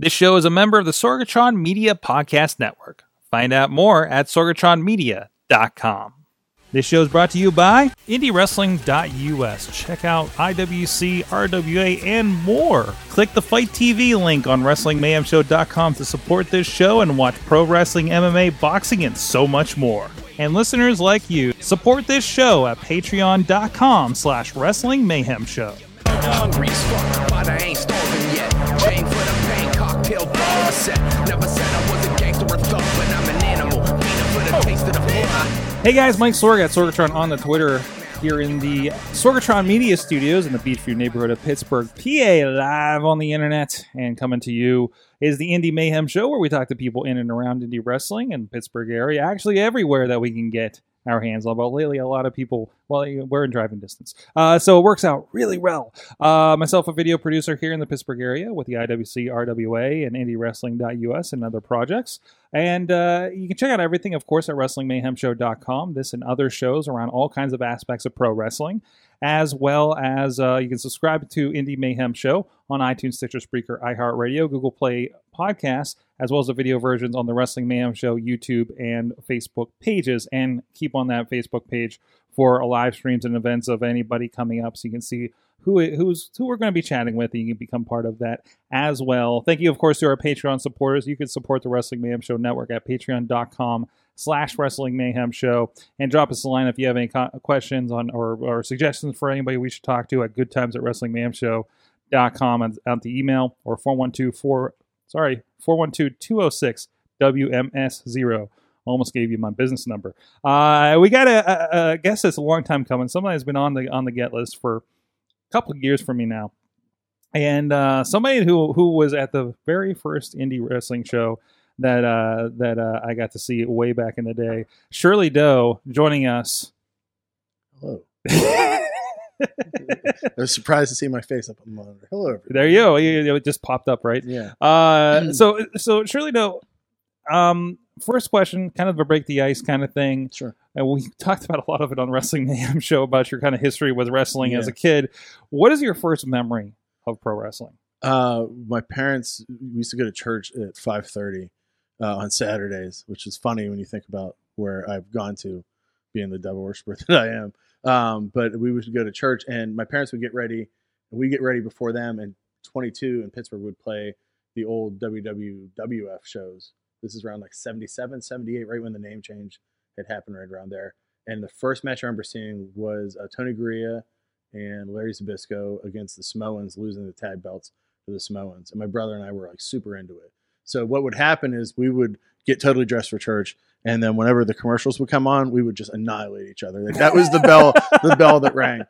This show is a member of the Sorgatron Media Podcast Network. Find out more at sorgatronmedia.com. This show is brought to you by IndieWrestling.us. Check out IWC, RWA, and more. Click the Fight TV link on WrestlingMayhemShow.com to support this show and watch pro wrestling, MMA, boxing, and so much more. And listeners like you, support this show at patreon.com slash Wrestling Mayhem Show. Hey guys, Mike Sorg at Sorgatron on the Twitter here in the Sorgatron Media Studios in the Beechview neighborhood of Pittsburgh, PA, live on the internet. And coming to you is the Indie Mayhem Show, where we talk to people in and around indie wrestling in Pittsburgh area, actually everywhere that we can get our hands. But lately, a lot of people, well, we're in driving distance. Uh, so it works out really well. Uh, myself, a video producer here in the Pittsburgh area with the IWC RWA and IndieWrestling.us and other projects. And uh, you can check out everything, of course, at WrestlingMayhemShow.com. This and other shows around all kinds of aspects of pro wrestling, as well as uh, you can subscribe to Indie Mayhem Show on iTunes, Stitcher, Spreaker, iHeartRadio, Google Play Podcasts, as well as the video versions on the Wrestling Mayhem Show YouTube and Facebook pages. And keep on that Facebook page for live streams and events of anybody coming up, so you can see who who's who we're going to be chatting with, and you can become part of that as well. Thank you, of course, to our Patreon supporters. You can support the Wrestling Mayhem Show Network at patreon.com slash Wrestling Mayhem Show, and drop us a line if you have any co- questions on or, or suggestions for anybody we should talk to at good times at Wrestling Mayhem Show dot com and out the email or 412 sorry 412-206 WMS0 almost gave you my business number. Uh, we got a, a, a guest that's a long time coming. Somebody has been on the on the get list for a couple of years for me now, and uh, somebody who who was at the very first indie wrestling show that uh, that uh, I got to see way back in the day. Shirley Doe joining us. Hello. I was surprised to see my face up on the monitor. Hello, everybody. There you go. You- It just popped up, right? Yeah. Uh, so so Shirley Doe. Um, first question, kind of a break the ice kind of thing. Sure. And we talked about a lot of it on Wrestling Mayhem show about your kind of history with wrestling as a kid. What is your first memory of pro wrestling? Uh, my parents we used to go to church at five thirty uh, on Saturdays, which is funny when you think about where I've gone to, being the devil worshiper that I am. Um, but we would go to church, and my parents would get ready, and we get ready before them. And twenty two in Pittsburgh would play the old WWF shows. This is around like 77, 78, right when the name change had happened, right around there. And the first match I remember seeing was uh, Tony Garea and Larry Zbyszko against the Samoans, losing the tag belts to the Samoans. And my brother and I were like super into it. So what would happen is we would get totally dressed for church, and then whenever the commercials would come on, we would just annihilate each other. Like that was the bell, the bell that rang.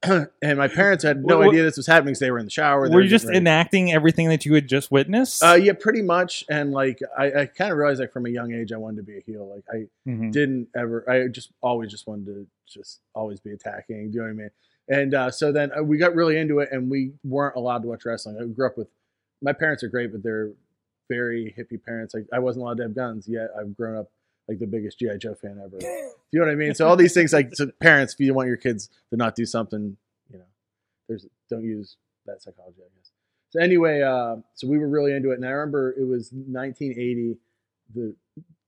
and my parents had no idea this was happening because they were in the shower. they Were you just ready. enacting everything that you had just witnessed? Uh, yeah, pretty much. And like, I, I kind of realized like from a young age, I wanted to be a heel. Like, I Mhm. didn't ever. I just always just wanted to just always be attacking. Do you know what I mean? And uh, so then uh, we got really into it, and we weren't allowed to watch wrestling. I grew up with my parents are great, but they're very hippie parents. Like, I wasn't allowed to have guns yet. I've grown up like the biggest GI Joe fan ever. Do you know what I mean? So all these things, like to parents, if you want your kids to not do something, you know, there's don't use that psychology, I guess. So anyway, uh, so we were really into it, and I remember it was 1980, the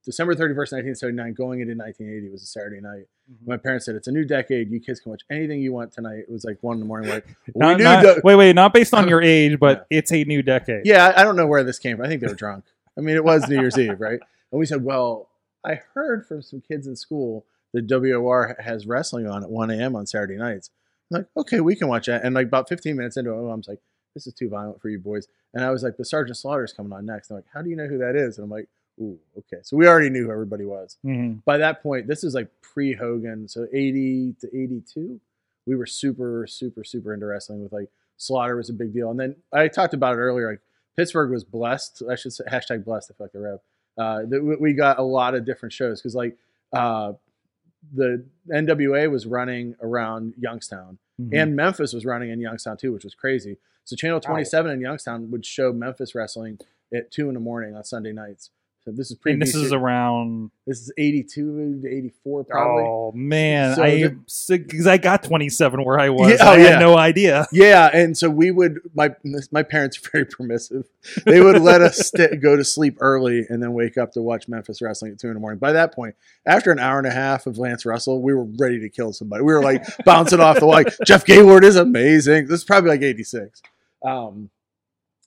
December 31st, 1979, going into 1980 was a Saturday night. Mm-hmm. My parents said, "It's a new decade. You kids can watch anything you want tonight." It was like one in the morning. Like Not- not- wait, wait, not based on your age, but it's a new decade. yeah, I I don't know where this came from. I think they were drunk. I mean, it was New Year's Eve, right? And we said, well, I heard from some kids in school that WOR has wrestling on at 1 a.m. on Saturday nights. I'm like, okay, we can watch that. And like about 15 minutes into it, my mom's like, this is too violent for you boys. And I was like, but Sergeant Slaughter's coming on next. I'm like, how do you know who that is? And I'm like, ooh, okay. So we already knew who everybody was. Mhm. By that point, this is like pre Hogan, so 80 to 82. We were super, super, super into wrestling with like Slaughter was a big deal. And then I talked about it earlier. Like Pittsburgh was blessed. I should say hashtag blessed. I feel like the rev. Uh, that we- got a lot of different shows because like uh, the NWA was running around Youngstown Mhm. and Memphis was running in Youngstown too, which was crazy. So Channel 27 in Youngstown would show Memphis wrestling at two in the morning on Sunday nights. So this is pre. And this is around. this is eighty two to eighty four probably. Oh man, So I because I got 27 where I was. Yeah, oh, I yeah. had no idea. Yeah, and so we would my my parents are very permissive. They would let us sta go to sleep early and then wake up to watch Memphis wrestling at two in the morning. By that point, after an hour and a half of Lance Russell, we were ready to kill somebody. We were like bouncing off the wall. Like, Jeff Gaylord is amazing. This is probably like eighty six. Um,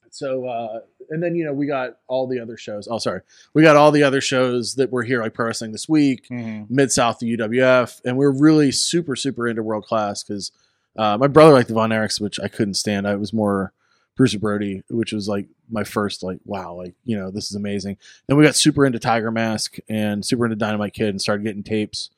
so uh, and then you know we got all the other shows. Oh, sorry, we got all the other shows that were here like Pro Wrestling This Week. Mhm. Mid South the UWF, and we're really super super into world class because uh, my brother liked the Von Erichs, which I couldn't stand. I was more Bruiser Brody, which was like my first like wow, like you know this is amazing. Then we got super into Tiger Mask and super into Dynamite Kid and started getting tapes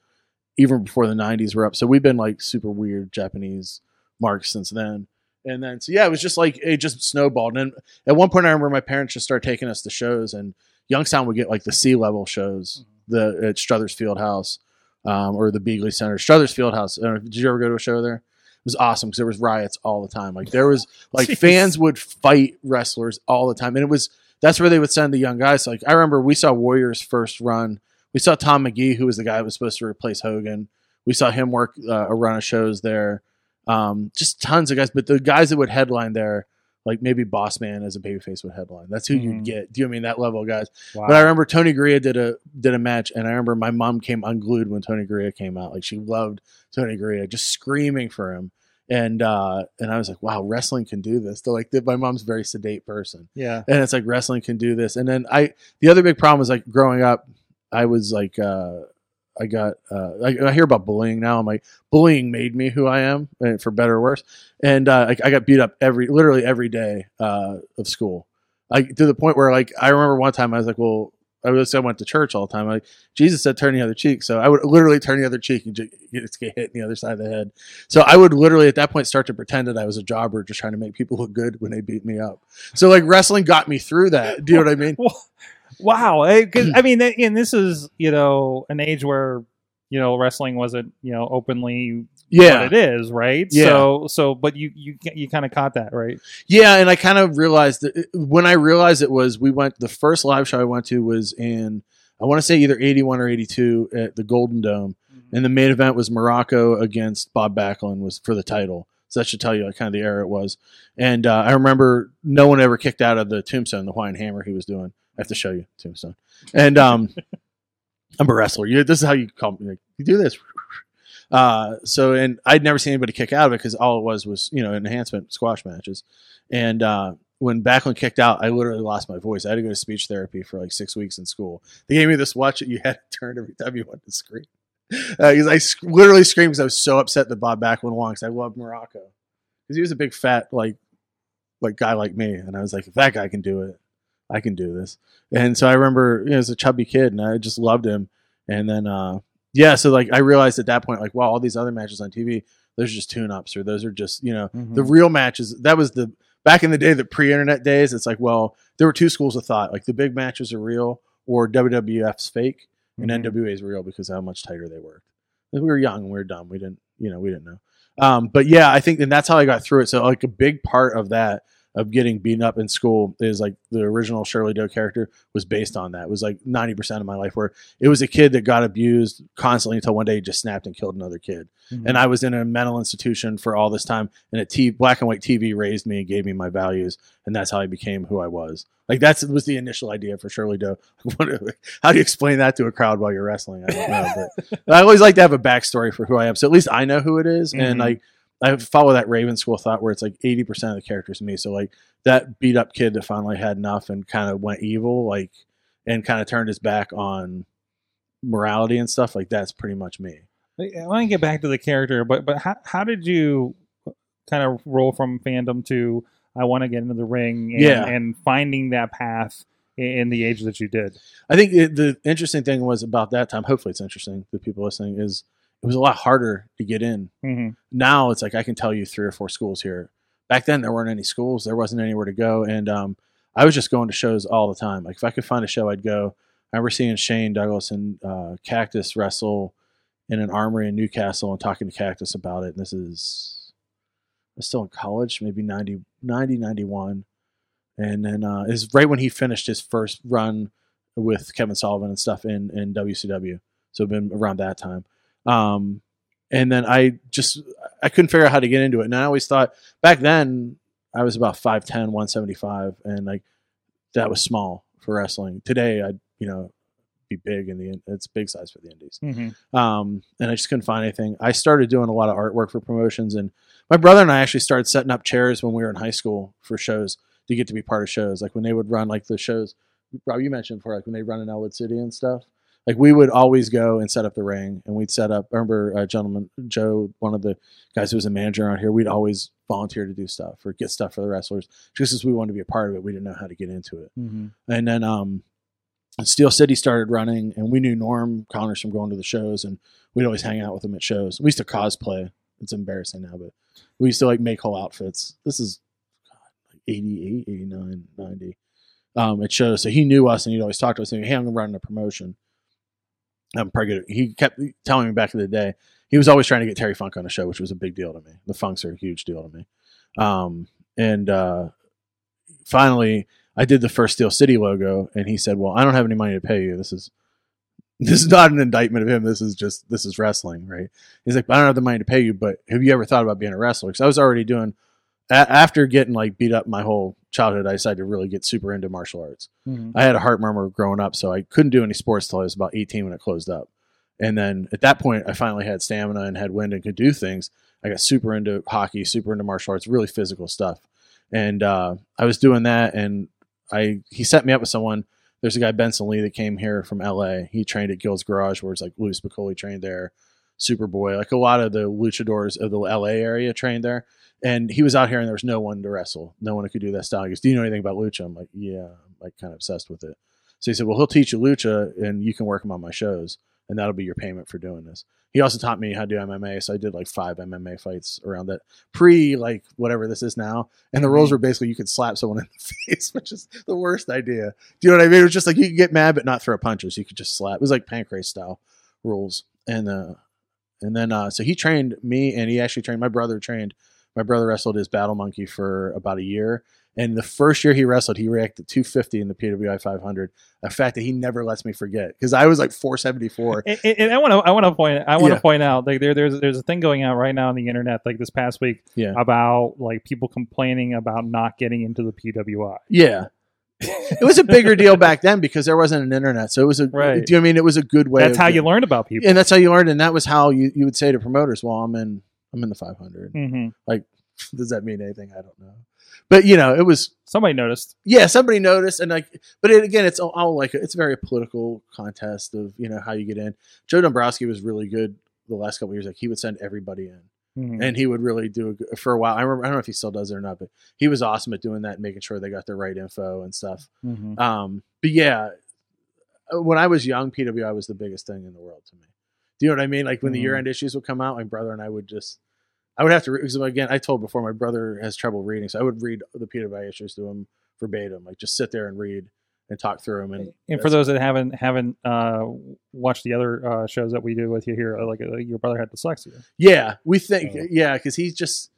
even before the '90s were up. So we've been like super weird Japanese marks since then. And then so yeah, it was just like it just snowballed. And at one point, I remember my parents just started taking us to shows, and Youngstown would get like the sea level shows, the at Struthers Field House um, or the Beeghly Center. Struthers Field House. I don't know, did you ever go to a show there? It was awesome because there was riots all the time. Like there was like Jeez. fans would fight wrestlers all the time, and it was that's where they would send the young guys. Like I remember we saw Warriors first run. We saw Tom Magee, who was the guy that was supposed to replace Hogan. We saw him work uh, a run of shows there. Um, just tons of guys, but the guys that would headline there, like maybe Boss Man as a babyface would headline. That's who Mhm. you'd get. Do you know I mean that level of guys? Wow. But I remember Tony Garea did a did a match, and I remember my mom came unglued when Tony Garea came out. Like she loved Tony Garea, just screaming for him. And uh, and I was like, wow, wrestling can do this. So like, my mom's a very sedate person, yeah. and it's like wrestling can do this. And then I, the other big problem was like growing up, I was like, uh, I got, uh, I, I hear about bullying now. I'm like, bullying made me who I am, uh, for better or worse. And uh, like, I got beat up every, literally every day uh, of school. Like to the point where like I remember one time I was like, well, I was I went to church all the time. Like Jesus said, turn the other cheek. So I would literally turn the other cheek and ju- just get hit in the other side of the head. So I would literally at that point start to pretend that I was a jobber, just trying to make people look good when they beat me up. So like wrestling got me through that. Do you know what I mean? Wow. I, 'cause, hmm. I mean, and this is you know an age where you know wrestling wasn't you know openly Yeah, what it is, right? Yeah. So so, but you you you kind of caught that, right? Yeah, and I kind of realized that uh, when I realized it was we went the first live show I went to was in I want to say either 81 or 82 at the Golden Dome mm-hmm. and the main event was Muraco against Bob Backlund was for the title. So that should tell you like kind of the era it was. And uh, I remember no one ever kicked out of the tombstone, the Hawaiian hammer he was doing. I have to show you tombstone. And um, I'm a wrestler. You, this is how you call me. Like, you do this. Uh, so and I'd never seen anybody kick out of it because all it was was you know enhancement squash matches. And uh, when Backlund kicked out, I literally lost my voice. I had to go to speech therapy for like six weeks in school. They gave me this watch that you had to turn every time you wanted to scream. Because I sc- literally screamed because I was so upset that Bob Backlund won because I loved Muraco. Because he was a big fat like like guy like me, and I was like, if that guy can do it, I can do this. And so I remember, you know, as a chubby kid, and I just loved him. And then, uh, yeah, so like I realized at that point, like, wow, all these other matches on TV, those are just tune ups, or those are just, you know, Mhm. the real matches. That was the back in the day, the pre internet days. It's like, well, there were two schools of thought, like the big matches are real, or WWF's fake, and Mhm. NWA is real because of how much tighter they worked. We were young and we were dumb. We didn't, you know, we didn't know. Um, but yeah, I think, and that's how I got through it. So like a big part of that of getting beaten up in school is like the original Shirley Doe character was based on that. It was like 90% of my life where it was a kid that got abused constantly until one day he just snapped and killed another kid. Mhm. And I was in a mental institution for all this time and a t- black and white TV raised me and gave me my values. And that's how I became who I was. Like that's was the initial idea for Shirley Doe. how do you explain that to a crowd while you're wrestling? I don't know, but I always like to have a backstory for who I am. So at least I know who it is. And Mhm. like, I follow that Raven School thought where it's like 80% of the characters me. So like that beat up kid that finally had enough and kind of went evil, like, and kind of turned his back on morality and stuff. Like that's pretty much me. I want to get back to the character, but but how how did you kind of roll from fandom to I want to get into the ring and, Yeah. and finding that path in, the age that you did? I think it, the interesting thing was about that time. Hopefully, it's interesting to people listening. Is it was a lot harder to get in. hmm Now it's like I can tell you three or four schools here. Back then, there weren't any schools. There wasn't anywhere to go, and um, I was just going to shows all the time. Like if I could find a show, I'd go. I remember seeing Shane Douglas and uh, Cactus wrestle in an armory in Newcastle and talking to Cactus about it. And this is I was still in college, maybe 90, 90 91. And then uh, is right when he finished his first run with Kevin Sullivan and stuff in in WCW. So been around that time. Um, and then I just I couldn't figure out how to get into it. And I always thought back then I was about 5'10", 175, and like that was small for wrestling. Today I'd you know be big in the it's big size for the indies. Mm-hmm. Um, and I just couldn't find anything. I started doing a lot of artwork for promotions, and my brother and I actually started setting up chairs when we were in high school for shows to get to be part of shows. Like when they would run like the shows, Rob, you mentioned before, like when they run in Ellwood City and stuff. Like we would always go and set up the ring, and we'd set up. I remember uh, gentleman Joe, one of the guys who was a manager around here. We'd always volunteer to do stuff or get stuff for the wrestlers, just as we wanted to be a part of it. We didn't know how to get into it. Mm-hmm. And then um, Steel City started running, and we knew Norm Connors from going to the shows, and we'd always hang out with him at shows. We used to cosplay. It's embarrassing now, but we used to like make whole outfits. This is God, like 88, 89, 90 um, at shows. So he knew us, and he'd always talk to us, saying, "Hey, I'm running a promotion." I'm probably good. He kept telling me back in the day he was always trying to get Terry Funk on a show, which was a big deal to me. The Funks are a huge deal to me. Um, and uh, finally, I did the first Steel City logo, and he said, "Well, I don't have any money to pay you. This is this is not an indictment of him. This is just this is wrestling, right?" He's like, "I don't have the money to pay you, but have you ever thought about being a wrestler?" Because I was already doing a- after getting like beat up my whole childhood. I decided to really get super into martial arts. Mm-hmm. I had a heart murmur growing up, so I couldn't do any sports till I was about 18 when it closed up. And then at that point, I finally had stamina and had wind and could do things. I got super into hockey, super into martial arts, really physical stuff. And uh, I was doing that, and I he set me up with someone. There's a guy Benson Lee that came here from L.A. He trained at Gil's Garage, where it's like Louie Spicolli trained there, Superboy, like a lot of the luchadors of the L.A. area trained there. And he was out here, and there was no one to wrestle, no one who could do that style. He goes, "Do you know anything about lucha?" I'm like, "Yeah, I'm like kind of obsessed with it." So he said, "Well, he'll teach you lucha, and you can work him on my shows, and that'll be your payment for doing this." He also taught me how to do MMA, so I did like five MMA fights around that pre like whatever this is now. And the rules were basically you could slap someone in the face, which is the worst idea. Do you know what I mean? It was just like you could get mad but not throw punches. You could just slap. It was like pancrase style rules. And uh and then uh so he trained me and he actually trained my brother trained my brother wrestled his battle monkey for about a year. And the first year he wrestled, he ranked at 250 in the PWI 500. A fact that he never lets me forget because I was like 474. And, and- and I want to I want to point I want to Yeah. point out like there there's there's a thing going out right now on the internet like this past week Yeah. about like people complaining about not getting into the PWI. Yeah. It was a bigger deal back then because there wasn't an internet. So it was a, Right. do you know I mean? It was a good way. That's how you doing- learned about people. And that's how you learned. And that was how you, you would say to promoters, well, I'm in, I'm in the 500. hmm Like, Does that mean anything? I don't know. But you know, it was, Somebody noticed. yeah, somebody noticed, and like, but it, again, it's all, all like it's a very political contest of you know how you get in. Joe Dombrowski was really good the last couple of years. Like he would send everybody in, Mhm. and he would really do a, for a while. I remember, I don't know if he still does it or not, but he was awesome at doing that and making sure they got the right info and stuff. Mhm. Um, but yeah, uh, when I was young, PWI was the biggest thing in the world to me. Do you know what I mean? Like when the Mhm. year end issues would come out, my brother and I would just, I would have to, because again, I told before my brother has trouble reading, so I would read the PWI issues to him verbatim, like just sit there and read and talk through them. And, And for those that haven't haven't uh, watched the other uh, shows that we do with you here, like uh, your brother had dyslexia. yeah, we think, Oh. yeah, because he's just,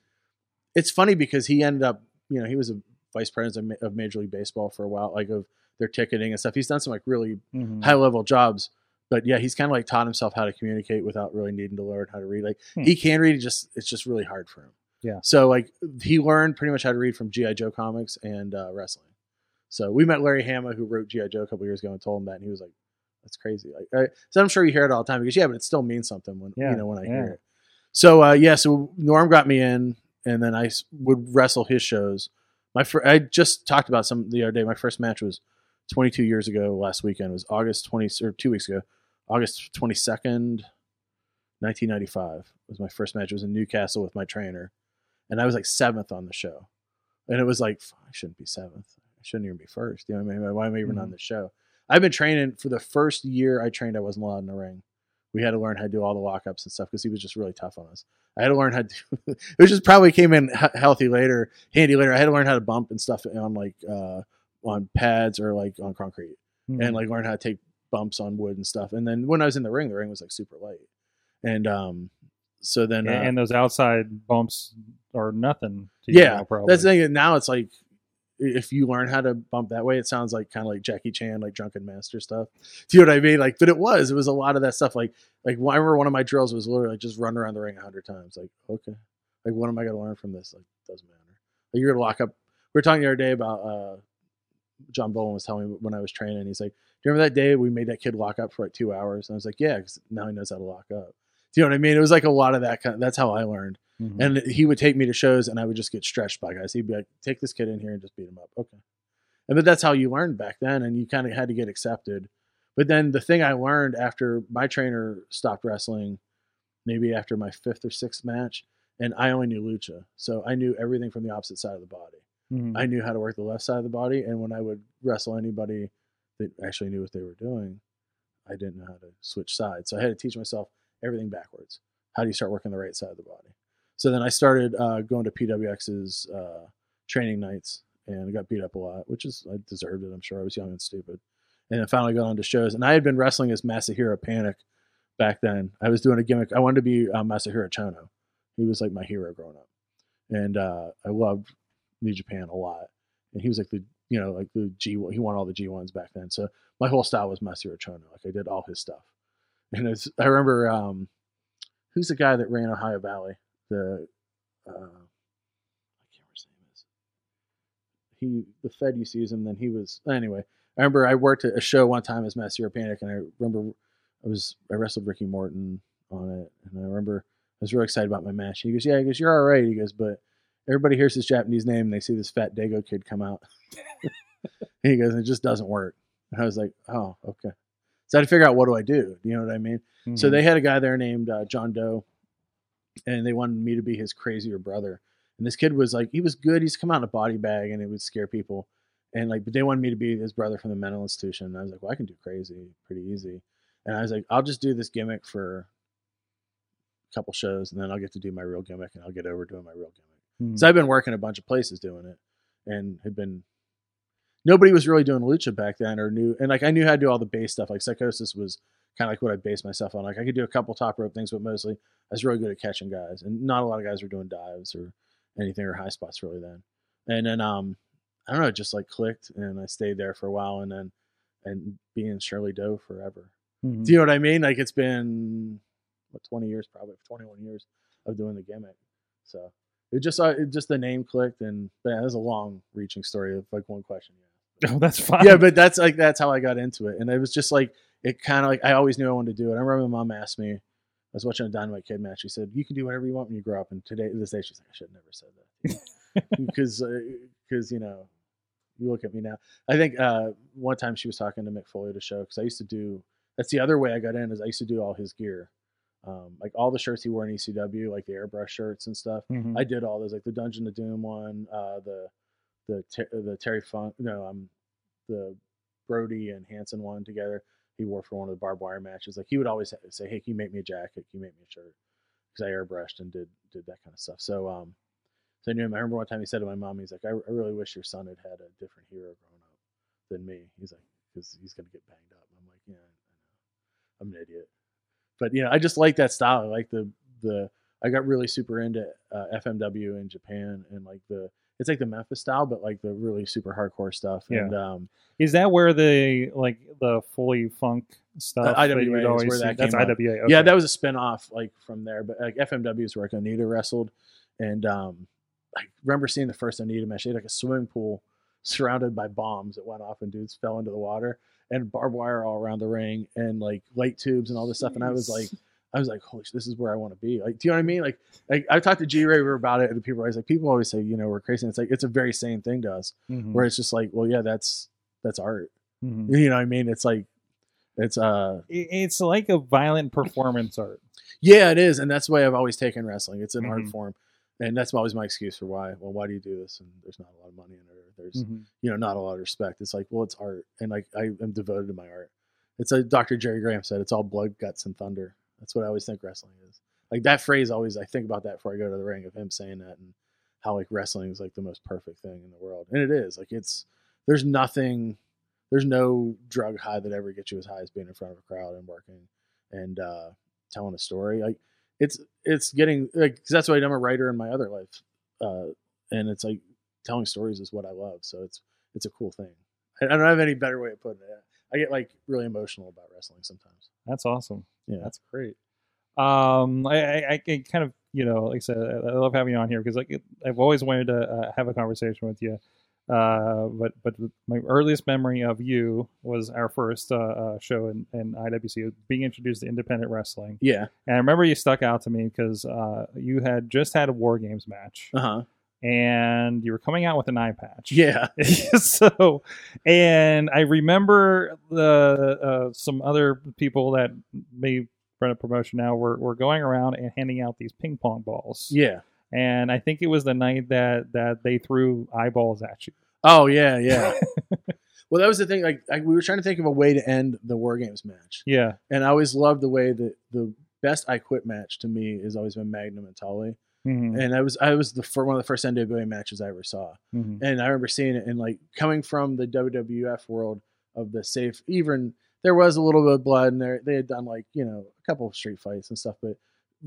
it's funny because he ended up, you know, he was a vice president of Major League Baseball for a while, like of their ticketing and stuff. He's done some like really Mhm. high level jobs. But yeah, he's kind of like taught himself how to communicate without really needing to learn how to read. Like Hmm. he can read, just it's just really hard for him. Yeah. So like he learned pretty much how to read from GI Joe comics and uh, wrestling. So we met Larry Hama, who wrote GI Joe a couple years ago, and told him that, and he was like, "That's crazy." Like, I, so I'm sure you hear it all the time because yeah, but it still means something when Yeah, you know when I yeah. hear it. So uh, yeah, so Norm got me in, and then I would wrestle his shows. My fir- I just talked about some the other day. My first match was 22 years ago. Last weekend It was August 20 or two weeks ago, August 22nd, 1995 was my first match. It was in Newcastle with my trainer, and I was like seventh on the show. And it was like I shouldn't be seventh. Shouldn't even be first. You know what I mean? Why am I even on Mhm. the show? I've been training for the first year I trained. I wasn't allowed in the ring. We had to learn how to do all the lockups and stuff because he was just really tough on us. I had to learn how to. It was just probably came in healthy later, handy later. I had to learn how to bump and stuff on like uh, on pads or like on concrete Mhm. and like learn how to take bumps on wood and stuff. And then when I was in the ring, the ring was like super light. And um, so then and, uh, and those outside bumps are nothing. To you yeah, now, that's the thing. Now it's like if you learn how to bump that way, it sounds like kind of like Jackie Chan, like drunken master stuff. Do you know what I mean? Like, but it was, it was a lot of that stuff. Like, like I remember one of my drills was literally like just run around the ring a hundred times. Like, okay, like what am I gonna learn from this? Like, doesn't matter. Like, you're gonna lock up. We were talking the other day about uh, John Bowen was telling me when I was training. He's like, "Do you remember that day we made that kid lock up for like two hours?" And I was like, "Yeah, because now he knows how to lock up." Do you know what I mean? It was like a lot of that kind. Of, that's how I learned. Mhm. And he would take me to shows, and I would just get stretched by guys. He'd be like, "Take this kid in here and just beat him up." Okay. And but that's how you learned back then, and you kind of had to get accepted. But then the thing I learned after my trainer stopped wrestling, maybe after my fifth or sixth match, and I only knew lucha, so I knew everything from the opposite side of the body. Mhm. I knew how to work the left side of the body, and when I would wrestle anybody that actually knew what they were doing, I didn't know how to switch sides. So I had to teach myself everything backwards. How do you start working the right side of the body? So then I started uh, going to PWX's uh, training nights, and I got beat up a lot, which is I deserved it. I'm sure I was young and stupid, and then finally got on to shows. And I had been wrestling as Masahiro Panic back then. I was doing a gimmick. I wanted to be uh, Masahiro Chono. He was like my hero growing up, and uh, I loved New Japan a lot. And he was like the you know like the G he won all the G ones back then. So my whole style was Masahiro Chono. Like I did all his stuff. And it's, I remember um, who's the guy that ran Ohio Valley? The uh, I can't remember his name is. He the Fed used to use him. Then he was anyway. I remember I worked at a show one time as Master Panic, and I remember I was I wrestled Ricky Morton on it, and I remember I was really excited about my match. He goes, "Yeah," he goes, "You're all right." He goes, "But everybody hears this Japanese name, and they see this fat Dago kid come out." he goes, "It just doesn't work." And I was like, "Oh, okay." So I had to figure out what do I do. Do you know what I mean? So Mhm. they had a guy there named uh, John Doe, and they wanted me to be his crazier brother. And this kid was like, he was good. He's come out in a body bag, and it would scare people. And like, but they wanted me to be his brother from the mental institution. And I was like, well, I can do crazy pretty easy. And I was like, I'll just do this gimmick for a couple shows, and then I'll get to do my real gimmick, and I'll get over doing my real gimmick. Mhm. So I've been working a bunch of places doing it, and had been. Nobody was really doing lucha back then, or knew, and like I knew how to do all the base stuff. Like Psicosis was kind of like what I base myself on. Like I could do a couple top rope things, but mostly I was really good at catching guys, and not a lot of guys were doing dives or anything or high spots really then. And then um, I don't know, it just like clicked, and I stayed there for a while, and then and being Shirley Doe forever. Mhm. Do you know what I mean? Like it's been what twenty years, probably twenty one years of doing the gimmick. So it just uh, it just the name clicked, and yeah, there's a long reaching story of like one question. Oh, that's fine. Yeah, but that's like that's how I got into it, and it was just like it kind of like I always knew I wanted to do it. I remember my mom asked me. I was watching a Dynamite Kid match. She said, "You can do whatever you want when you grow up." And today, this day, she's like, "I should have never said that," because because you know, you look at me now. I think uh, one time she was talking to Mick Foley to show because I used to do. That's the other way I got in is I used to do all his gear, um, like all the shirts he wore in ECW, like the airbrush shirts and stuff. Mhm. I did all those, like the Dungeon of Doom one, uh, the the Ter- the Terry Funk, no, um, the Brody and Hansen one together. He wore for one of the barbed wire matches. Like he would always say, "Hey, can you make me a jacket? Can you make me a shirt?" Because I airbrushed and did did that kind of stuff. So um, so I knew him. I remember one time he said to my mom, he's like, "I, I really wish your son had had a different hero growing up than me." He's like, "Because he's gonna get banged up." I'm like, "Yeah, I know. I'm an idiot." But you know, I just like that style. I like the the. I got really super into uh, FMW in Japan and like the it's like the Memphis style, but like the really super hardcore stuff. Yeah. And um, Is that where the like the fully funk stuff? Uh, that IWA you'd is where see- that That's came out. IWA. Okay. yeah, that was a spin off like from there. But like FMW is where like Onita wrestled, and um, I remember seeing the first Onita match. They had like a swimming pool surrounded by bombs that went off, and dudes fell into the water, and barbed wire all around the ring, and like light tubes and all this stuff. And I was like, I was like, holy, this is where I want to be. Like, do you know what I mean? Like, like I talked to G Raver about it, and people are always like, people always say, you know, we're crazy. And it's like it's a very same thing to us, Mhm. where it's just like, well, yeah, that's that's art. Mhm. You know what I mean? It's like, it's uh, It's like a violent performance art. yeah, it is, and that's the way I've always taken wrestling. It's an art Mhm. form, and that's always my excuse for why. Well, why do you do this? And there's not a lot of money in it. Or there's Mhm. you know not a lot of respect. It's like, well, it's art, and like I am devoted to my art. It's like Dr. Jerry Graham said, it's all blood, guts, and thunder. That's what I always think wrestling is. Like that phrase, always I think about that before I go to the ring of him saying that, and how like wrestling is like the most perfect thing in the world, and it is. Like it's there's nothing, there's no drug high that ever gets you as high as being in front of a crowd and working and uh, telling a story. Like it's it's getting like 'cause that's why I'm a writer in my other life, uh, and it's like telling stories is what I love. So it's it's a cool thing. I, I don't have any better way of putting it. I get like really emotional about wrestling sometimes. That's awesome. Yeah. That's great. Um, I, I, I kind of, you know, like I said, I I love having you on here because like I've always wanted to uh, have a conversation with you. Uh, but but my earliest memory of you was our first uh, uh, show in, in IWC, being introduced to independent wrestling. Yeah. And I remember you stuck out to me because uh, you had just had a War Games match, Uh huh. And you were coming out with an eye patch. Yeah. so, and I remember the uh, some other people that may run a promotion now were, were going around and handing out these ping pong balls. Yeah. And I think it was the night that that they threw eyeballs at you. Oh yeah. Yeah. well, that was the thing. Like I, we were trying to think of a way to end the War Games match, Yeah. and I always loved the way that the best I Quit match to me has always been Magnum and Tully, Mhm. and I was I was the one of the first NWA matches I ever saw. Mhm. and I remember seeing it and like coming from the WWF world of the safe. Even there was a little bit of blood, and there they had done like you know a couple of street fights and stuff, but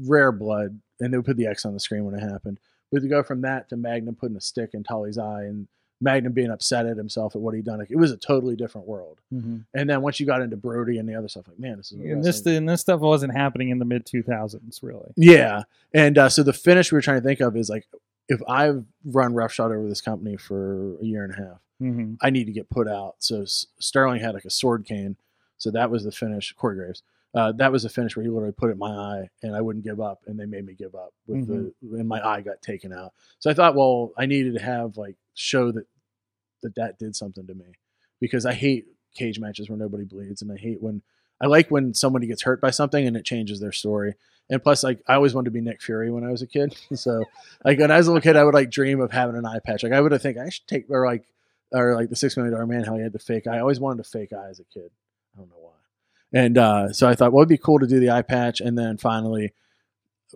rare blood. And they would put the X on the screen when it happened. But to go from that to Magnum putting a stick in Tully's eye and Magnum being upset at himself at what he'd done, like, it was a totally different world. Mhm. And then once you got into Brody and the other stuff, like man, this is And this and this stuff wasn't happening in the mid two thousands, really. yeah. And uh, so the finish we were trying to think of is like if I've run roughshod over this company for a year and a half. hmm I need to get put out. So S- Sterling had like a sword cane. So that was the finish. Corey Graves. Uh, that was a finish where he literally put it in my eye and I wouldn't give up. And they made me give up with the, and my eye got taken out. So I thought, well, I needed to have like show that, that that did something to me because I hate cage matches where nobody bleeds. And I hate when, I like when somebody gets hurt by something and it changes their story. And plus, like I always wanted to be Nick Fury when I was a kid. So, like when I was a little kid, I would like dream of having an eye patch. Like I would have think I should take or like or like the six million dollar man, how he had the fake eye. I always wanted a fake eye as a kid. I don't know why. And uh, so I thought, well, it'd be cool to do the eye patch. And then finally,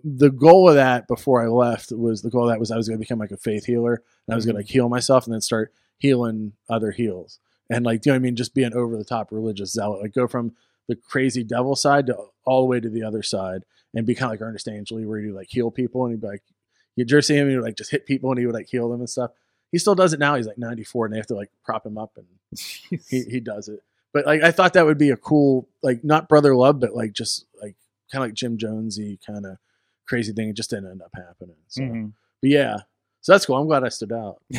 the goal of that before I left was the goal of that was I was going to become like a faith healer and I was going to like heal myself and then start healing other heals. And like, do you know what I mean? Just being over the top religious zealot, like go from the crazy devil side to all the way to the other side and be kind of like Ernest Angley where he like heal people and he'd be like, you'd jersey him and he would like just hit people and he would like heal them and stuff. He still does it now. He's like 94 and they have to like prop him up and he, he does it. But like I thought that would be a cool like not brother love, but like just like kind of like Jim Jonesy kind of crazy thing. It just didn't end up happening. So, Mhm. but yeah, so that's cool. I'm glad I stood out.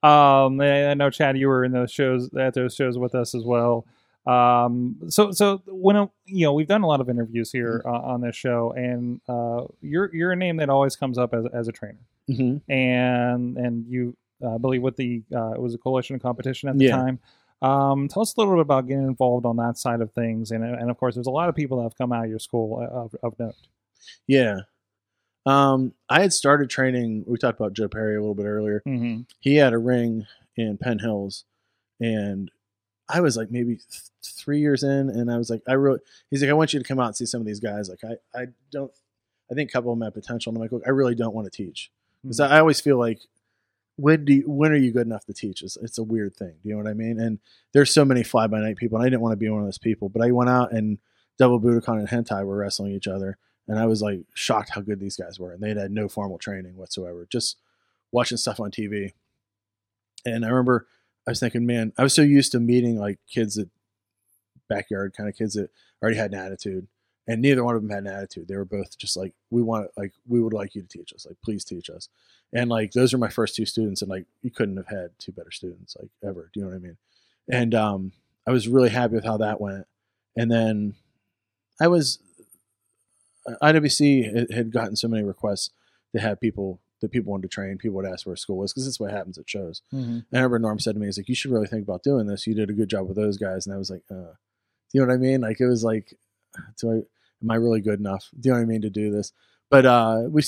Um, I I know Chad, you were in those shows at those shows with us as well. Um, so so when uh, you know we've done a lot of interviews here uh, on this show, and uh, you're you're a name that always comes up as as a trainer, Mm-hmm. and and you uh, I believe with the uh, it was a coalition of competition at the Yeah. time. Um, tell us a little bit about getting involved on that side of things, and and of course, there's a lot of people that have come out of your school uh, of, of note. Yeah. Um, I had started training. We talked about Joe Perry a little bit earlier. Mm-hmm. He had a ring in Penn Hills, and I was like maybe th- three years in, and I was like, I really. He's like, I want you to come out and see some of these guys. Like, I, I don't. I think a couple of them have potential. And I'm like, look, I really don't want to teach because I always feel like when do you, when are you good enough to teach? It's, it's a weird thing. Do you know what I mean? And there's so many fly by night people, and I didn't want to be one of those people. But I went out and Devil Bhudakahn and Hentai were wrestling each other, and I was like shocked how good these guys were, and they had no formal training whatsoever, just watching stuff on TV. And I remember I was thinking, man, I was so used to meeting like kids that backyard kind of kids that already had an attitude, and neither one of them had an attitude. They were both just like, we want, like, we would like you to teach us, like, please teach us. And like, those are my first two students, and like, you couldn't have had two better students, like, ever. Do you know what I mean? And um, I was really happy with how that went. And then I was IWC had- gotten so many requests to have people that people wanted to train. People would ask where school was because this is what happens at shows. Mm-hmm. And I remember Norm said to me, "He's like, you should really think about doing this. You did a good job with those guys." And I was like, uh, "Do you know what I mean? Like, it was like, do I am I really good enough? Do you know what I mean to do this?" But uh, we,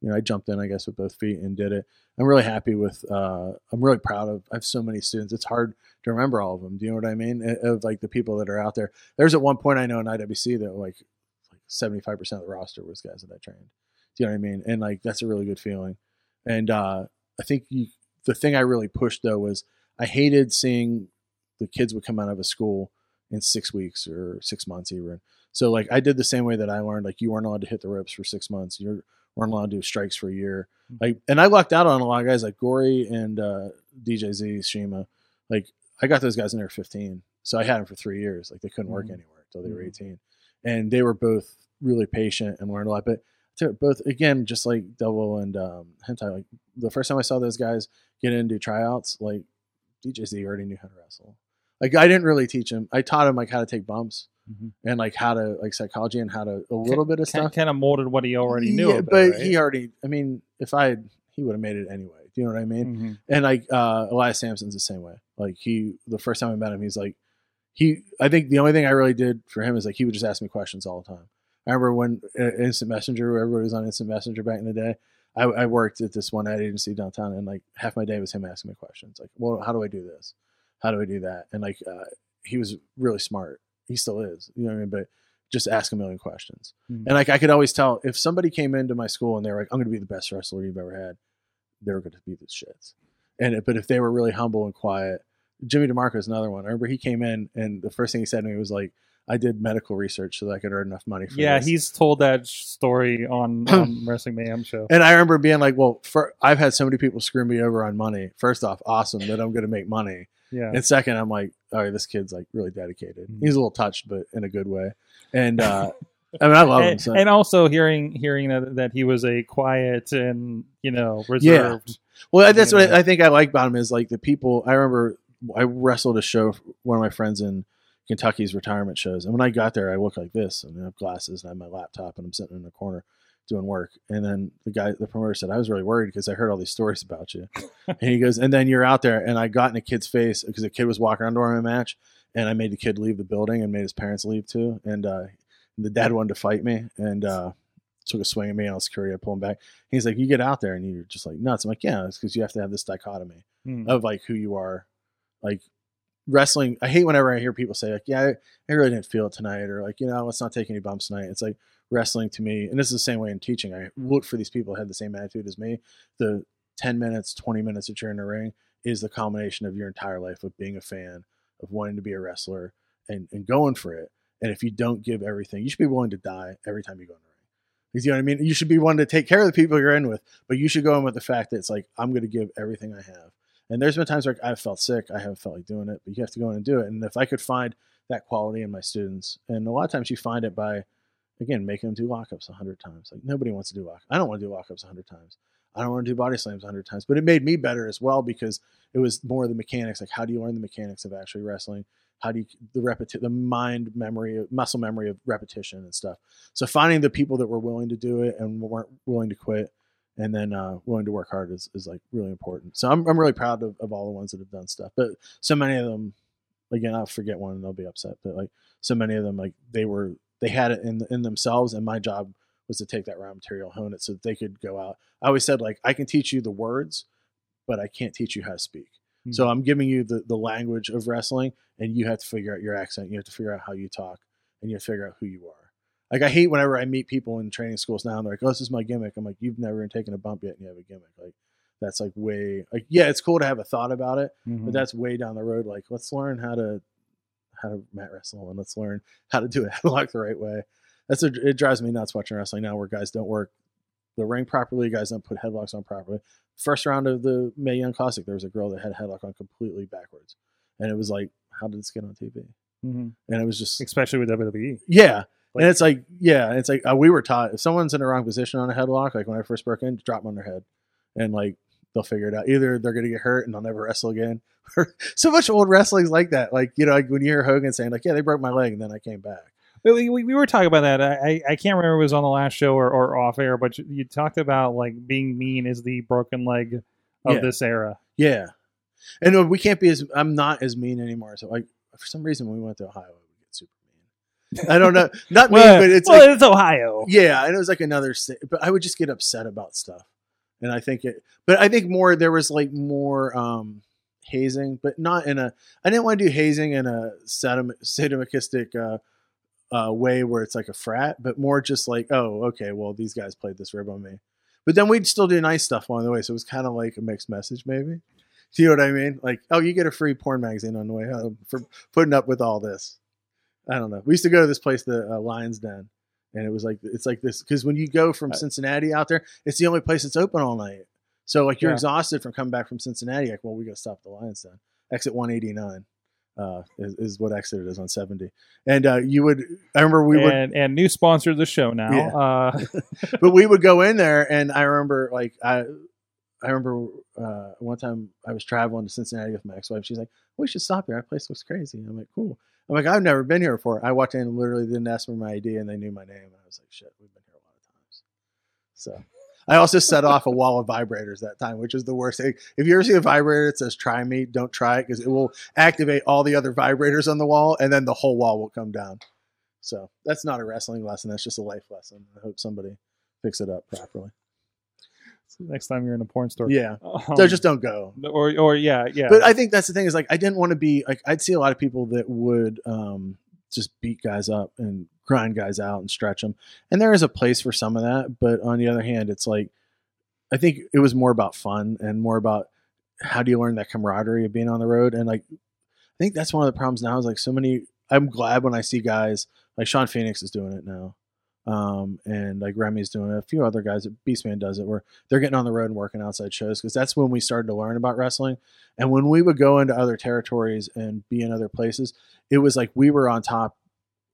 you know, I jumped in, I guess, with both feet and did it. I'm really happy with. Uh, I'm really proud of. I have so many students. It's hard to remember all of them. Do you know what I mean? Of like the people that are out there. There's at one point I know in IWC that like like 75 percent of the roster was guys that I trained. Do you know what I mean? And like that's a really good feeling. And uh, I think you, the thing I really pushed though was I hated seeing the kids would come out of a school in six weeks or six months even. So like I did the same way that I learned. Like you weren't allowed to hit the ropes for six months. You're weren't allowed to do strikes for a year. Hmm. Like, and I lucked out on a lot of guys like Gory and uh, DJZ Shima. Like, I got those guys in there 15, so I had them for three years. Like, they couldn't work Mhm. anywhere until they were Mhm. 18, and they were both really patient and learned a lot. But both again, just like Devil and um, Hentai, like the first time I saw those guys get into tryouts, like DJZ already knew how to wrestle. Like I didn't really teach him. I taught him like how to take bumps Mhm. and like how to like psychology and how to a little bit of stuff. Kind of molded what he already knew. Yeah, about, but right? he already. I mean, if I had, he would have made it anyway. Do you know what I mean? Mhm. And like uh, Elias Samson's the same way. Like he, the first time I met him, he's like, he. I think the only thing I really did for him is like he would just ask me questions all the time. I remember when uh, Instant Messenger, everybody was on Instant Messenger back in the day. I, I worked at this one ad agency downtown, and like half my day was him asking me questions. Like, well, how do I do this? How do I do that? And like, uh, he was really smart. He still is. You know what I mean? But just ask a million questions. Mhm. And like, I could always tell if somebody came into my school and they were like, "I'm going to be the best wrestler you've ever had," they were going to be the shits. And it- but if they were really humble and quiet, Jimmy DeMarco is another one. I remember he came in and the first thing he said to me was like, "I did medical research so that I could earn enough money for Yeah, this." he's told that story on, on Wrestling Mayhem show. And I remember being like, "Well, for, I've had so many people screw me over on money. First off, awesome that I'm going to make money, Yeah, and second, I'm like, all right, this kid's like really dedicated. Mhm. He's a little touched, but in a good way. And uh, I mean, I love him. and, So. and also hearing hearing that that he was a quiet and you know reserved. Well, that's what know. I think I like about him is like the people. I remember I wrestled a show one of my friends in Kentucky's retirement shows, and when I got there, I look like this, and I have glasses, and I have my laptop, and I'm sitting in the corner doing work. And then the guy, the promoter said, I was really worried because I heard all these stories about you. and he goes, and then you're out there, and I got in a kid's face because the kid was walking around during my match, and I made the kid leave the building and made his parents leave too. And uh, the dad wanted to fight me, and uh, took a swing at me, and I was security. I pulled him back. He's like, "You get out there, and you're just like nuts." I'm like, "Yeah, it's because you have to have this dichotomy Hmm. of like who you are, like." Wrestling, I hate whenever I hear people say like, "Yeah, I, I really didn't feel it tonight," or like, "You know, let's not take any bumps tonight." It's like wrestling to me, and this is the same way in teaching. I look for these people that had the same attitude as me. The ten minutes, twenty minutes that you're in the ring is the culmination of your entire life of being a fan, of wanting to be a wrestler, and and going for it. And if you don't give everything, you should be willing to die every time you go in the ring. You know what I mean? You should be one to take care of the people you're in with, but you should go in with the fact that it's like I'm going to give everything I have. And there's been times where I've felt sick, I haven't felt like doing it, but you have to go in and do it. And if I could find that quality in my students, and a lot of times you find it by, again, making them do lockups a hundred times. Like nobody wants to do lockups. I don't want to do lockups a hundred times. I don't want to do body slams a hundred times. But it made me better as well because it was more the mechanics. Like how do you learn the mechanics of actually wrestling? How do you the repeti- the mind memory, muscle memory of repetition and stuff. So finding the people that were willing to do it and weren't willing to quit, and then uh, willing to work hard is, is like really important. So I'm I'm really proud of, of all the ones that have done stuff. But so many of them, again, I'll forget one and they'll be upset. But like so many of them, like they were they had it in in themselves, and my job was to take that raw material, hone it, so that they could go out. I always said like I can teach you the words, but I can't teach you how to speak. So I'm giving you the, the language of wrestling, and you have to figure out your accent. You have to figure out how you talk, and you have to figure out who you are. Like I hate whenever I meet people in training schools now, and they're like, "Oh, this is my gimmick." I'm like, "You've never even taken a bump yet, and you have a gimmick." Like that's like way like yeah, it's cool to have a thought about it, Mhm. but that's way down the road. Like let's learn how to how to mat wrestle, and let's learn how to do a headlock the right way. That's a, it drives me nuts watching wrestling now, where guys don't work the ring properly, guys don't put headlocks on properly. First round of the Mae Young Classic, there was a girl that had a headlock on completely backwards, and it was like, how did this get on TV? Mhm. And it was just especially with WWE. yeah. Like- and it's like, yeah, it's like uh, we were taught if someone's in the wrong position on a headlock, like when I first broke in, drop them on their head, and like they'll figure it out. Either they're gonna get hurt and they'll never wrestle again. so much old wrestling's like that. Like you know, like when you hear Hogan saying like, "Yeah, they broke my leg and then I came back." We, we, we were talking about that. I, I can't remember if it was on the last show or, or off air, but you, you talked about like being mean is the broken leg of Yeah. this era. Yeah, and we can't be as I'm not as mean anymore. So like for some reason when we went to Ohio, we get super mean. I don't know, not mean, Well, but it's well, like it's Ohio. Yeah, and it was like another. But I would just get upset about stuff, and I think it. But I think more there was like more um hazing, but not in a. I didn't want to do hazing in a sadom- sadomasochistic uh, uh, way where it's like a frat, but more just like, oh, okay, well these guys played this rib on me, but then we'd still do nice stuff along the way, so it was kind of like a mixed message, maybe. Do you know what I mean? Like, oh, you get a free porn magazine on the way home for putting up with all this. I don't know. We used to go to this place, the uh, Lions Den, and it was like it's like this because when you go from Cincinnati out there, it's the only place that's open all night. So like you're Yeah. exhausted from coming back from Cincinnati. Like, well, we got to stop at the Lions then. Exit 189 uh, is, is what exit it is on 70. And uh, you would, I remember we would, and, and new sponsor of the show now. Yeah. Uh, but we would go in there, and I remember like I, I remember uh, one time I was traveling to Cincinnati with my ex-wife. She's like, "We should stop here. Our place looks crazy." I'm like, "Cool." I'm like, "I've never been here before." I walked in and literally didn't ask for my ID, and they knew my name. I was like, "Shit, we've been here a lot of times." So. I also set off a wall of vibrators that time, which is the worst thing. If you ever see a vibrator that says "try me," don't try it because it will activate all the other vibrators on the wall, and then the whole wall will come down. So that's not a wrestling lesson. That's just a life lesson. I hope somebody picks it up properly. Next time you're in a porn store. Yeah. Um, So just don't go. or or yeah, yeah. But I think that's the thing is like I didn't want to be like I'd see a lot of people that would um just beat guys up and grind guys out and stretch them. And there is a place for some of that, but on the other hand, it's like I think it was more about fun and more about how do you learn that camaraderie of being on the road and like I think that's one of the problems now is like so many I'm glad when I see guys like Sean Phoenix is doing it now. Um, and like Remy's doing it. A few other guys, Beastman does it, where they're getting on the road and working outside shows because that's when we started to learn about wrestling. And when we would go into other territories and be in other places, it was like we were on top,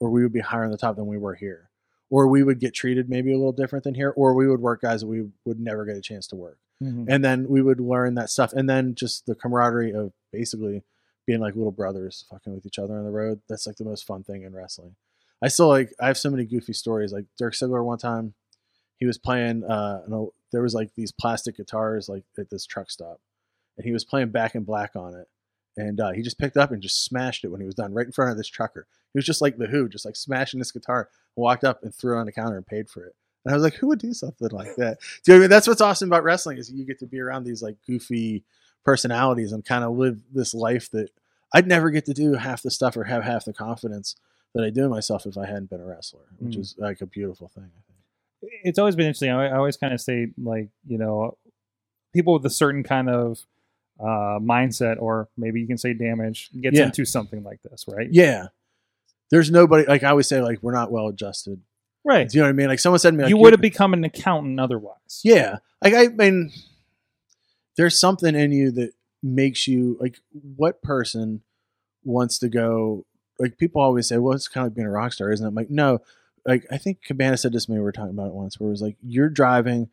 or we would be higher on the top than we were here, or we would get treated maybe a little different than here, or we would work guys that we would never get a chance to work Mhm. and then we would learn that stuff and then just the camaraderie of basically being like little brothers fucking with each other on the road that's like the most fun thing in wrestling i still like i have so many goofy stories like dirk Ziggler one time he was playing uh an there was like these plastic guitars like at this truck stop and he was playing back in black on it and uh, he just picked up and just smashed it when he was done right in front of this trucker he was just like the who just like smashing this guitar walked up and threw it on the counter and paid for it and I was like, who would do something like that? Do you know I mean? That's what's awesome about wrestling is you get to be around these like goofy personalities and kind of live this life that I'd never get to do half the stuff or have half the confidence that I do myself if I hadn't been a wrestler, which Mm. is like a beautiful thing. I think. it's always been interesting. I, I always kind of say like you know, people with a certain kind of uh, mindset, or maybe you can say damage, gets Yeah. into something like this, right? Yeah. There's nobody like I always say like we're not well adjusted. right. Do you know what I mean? Like someone said to me, like, you would have become an accountant otherwise. Yeah. Like I mean there's something in you that makes you like what person wants to go like people always say, Well, it's kind of like being a rock star, isn't it? I'm like, no. Like I think Cabana said this to me, we were talking about it once, where it was like you're driving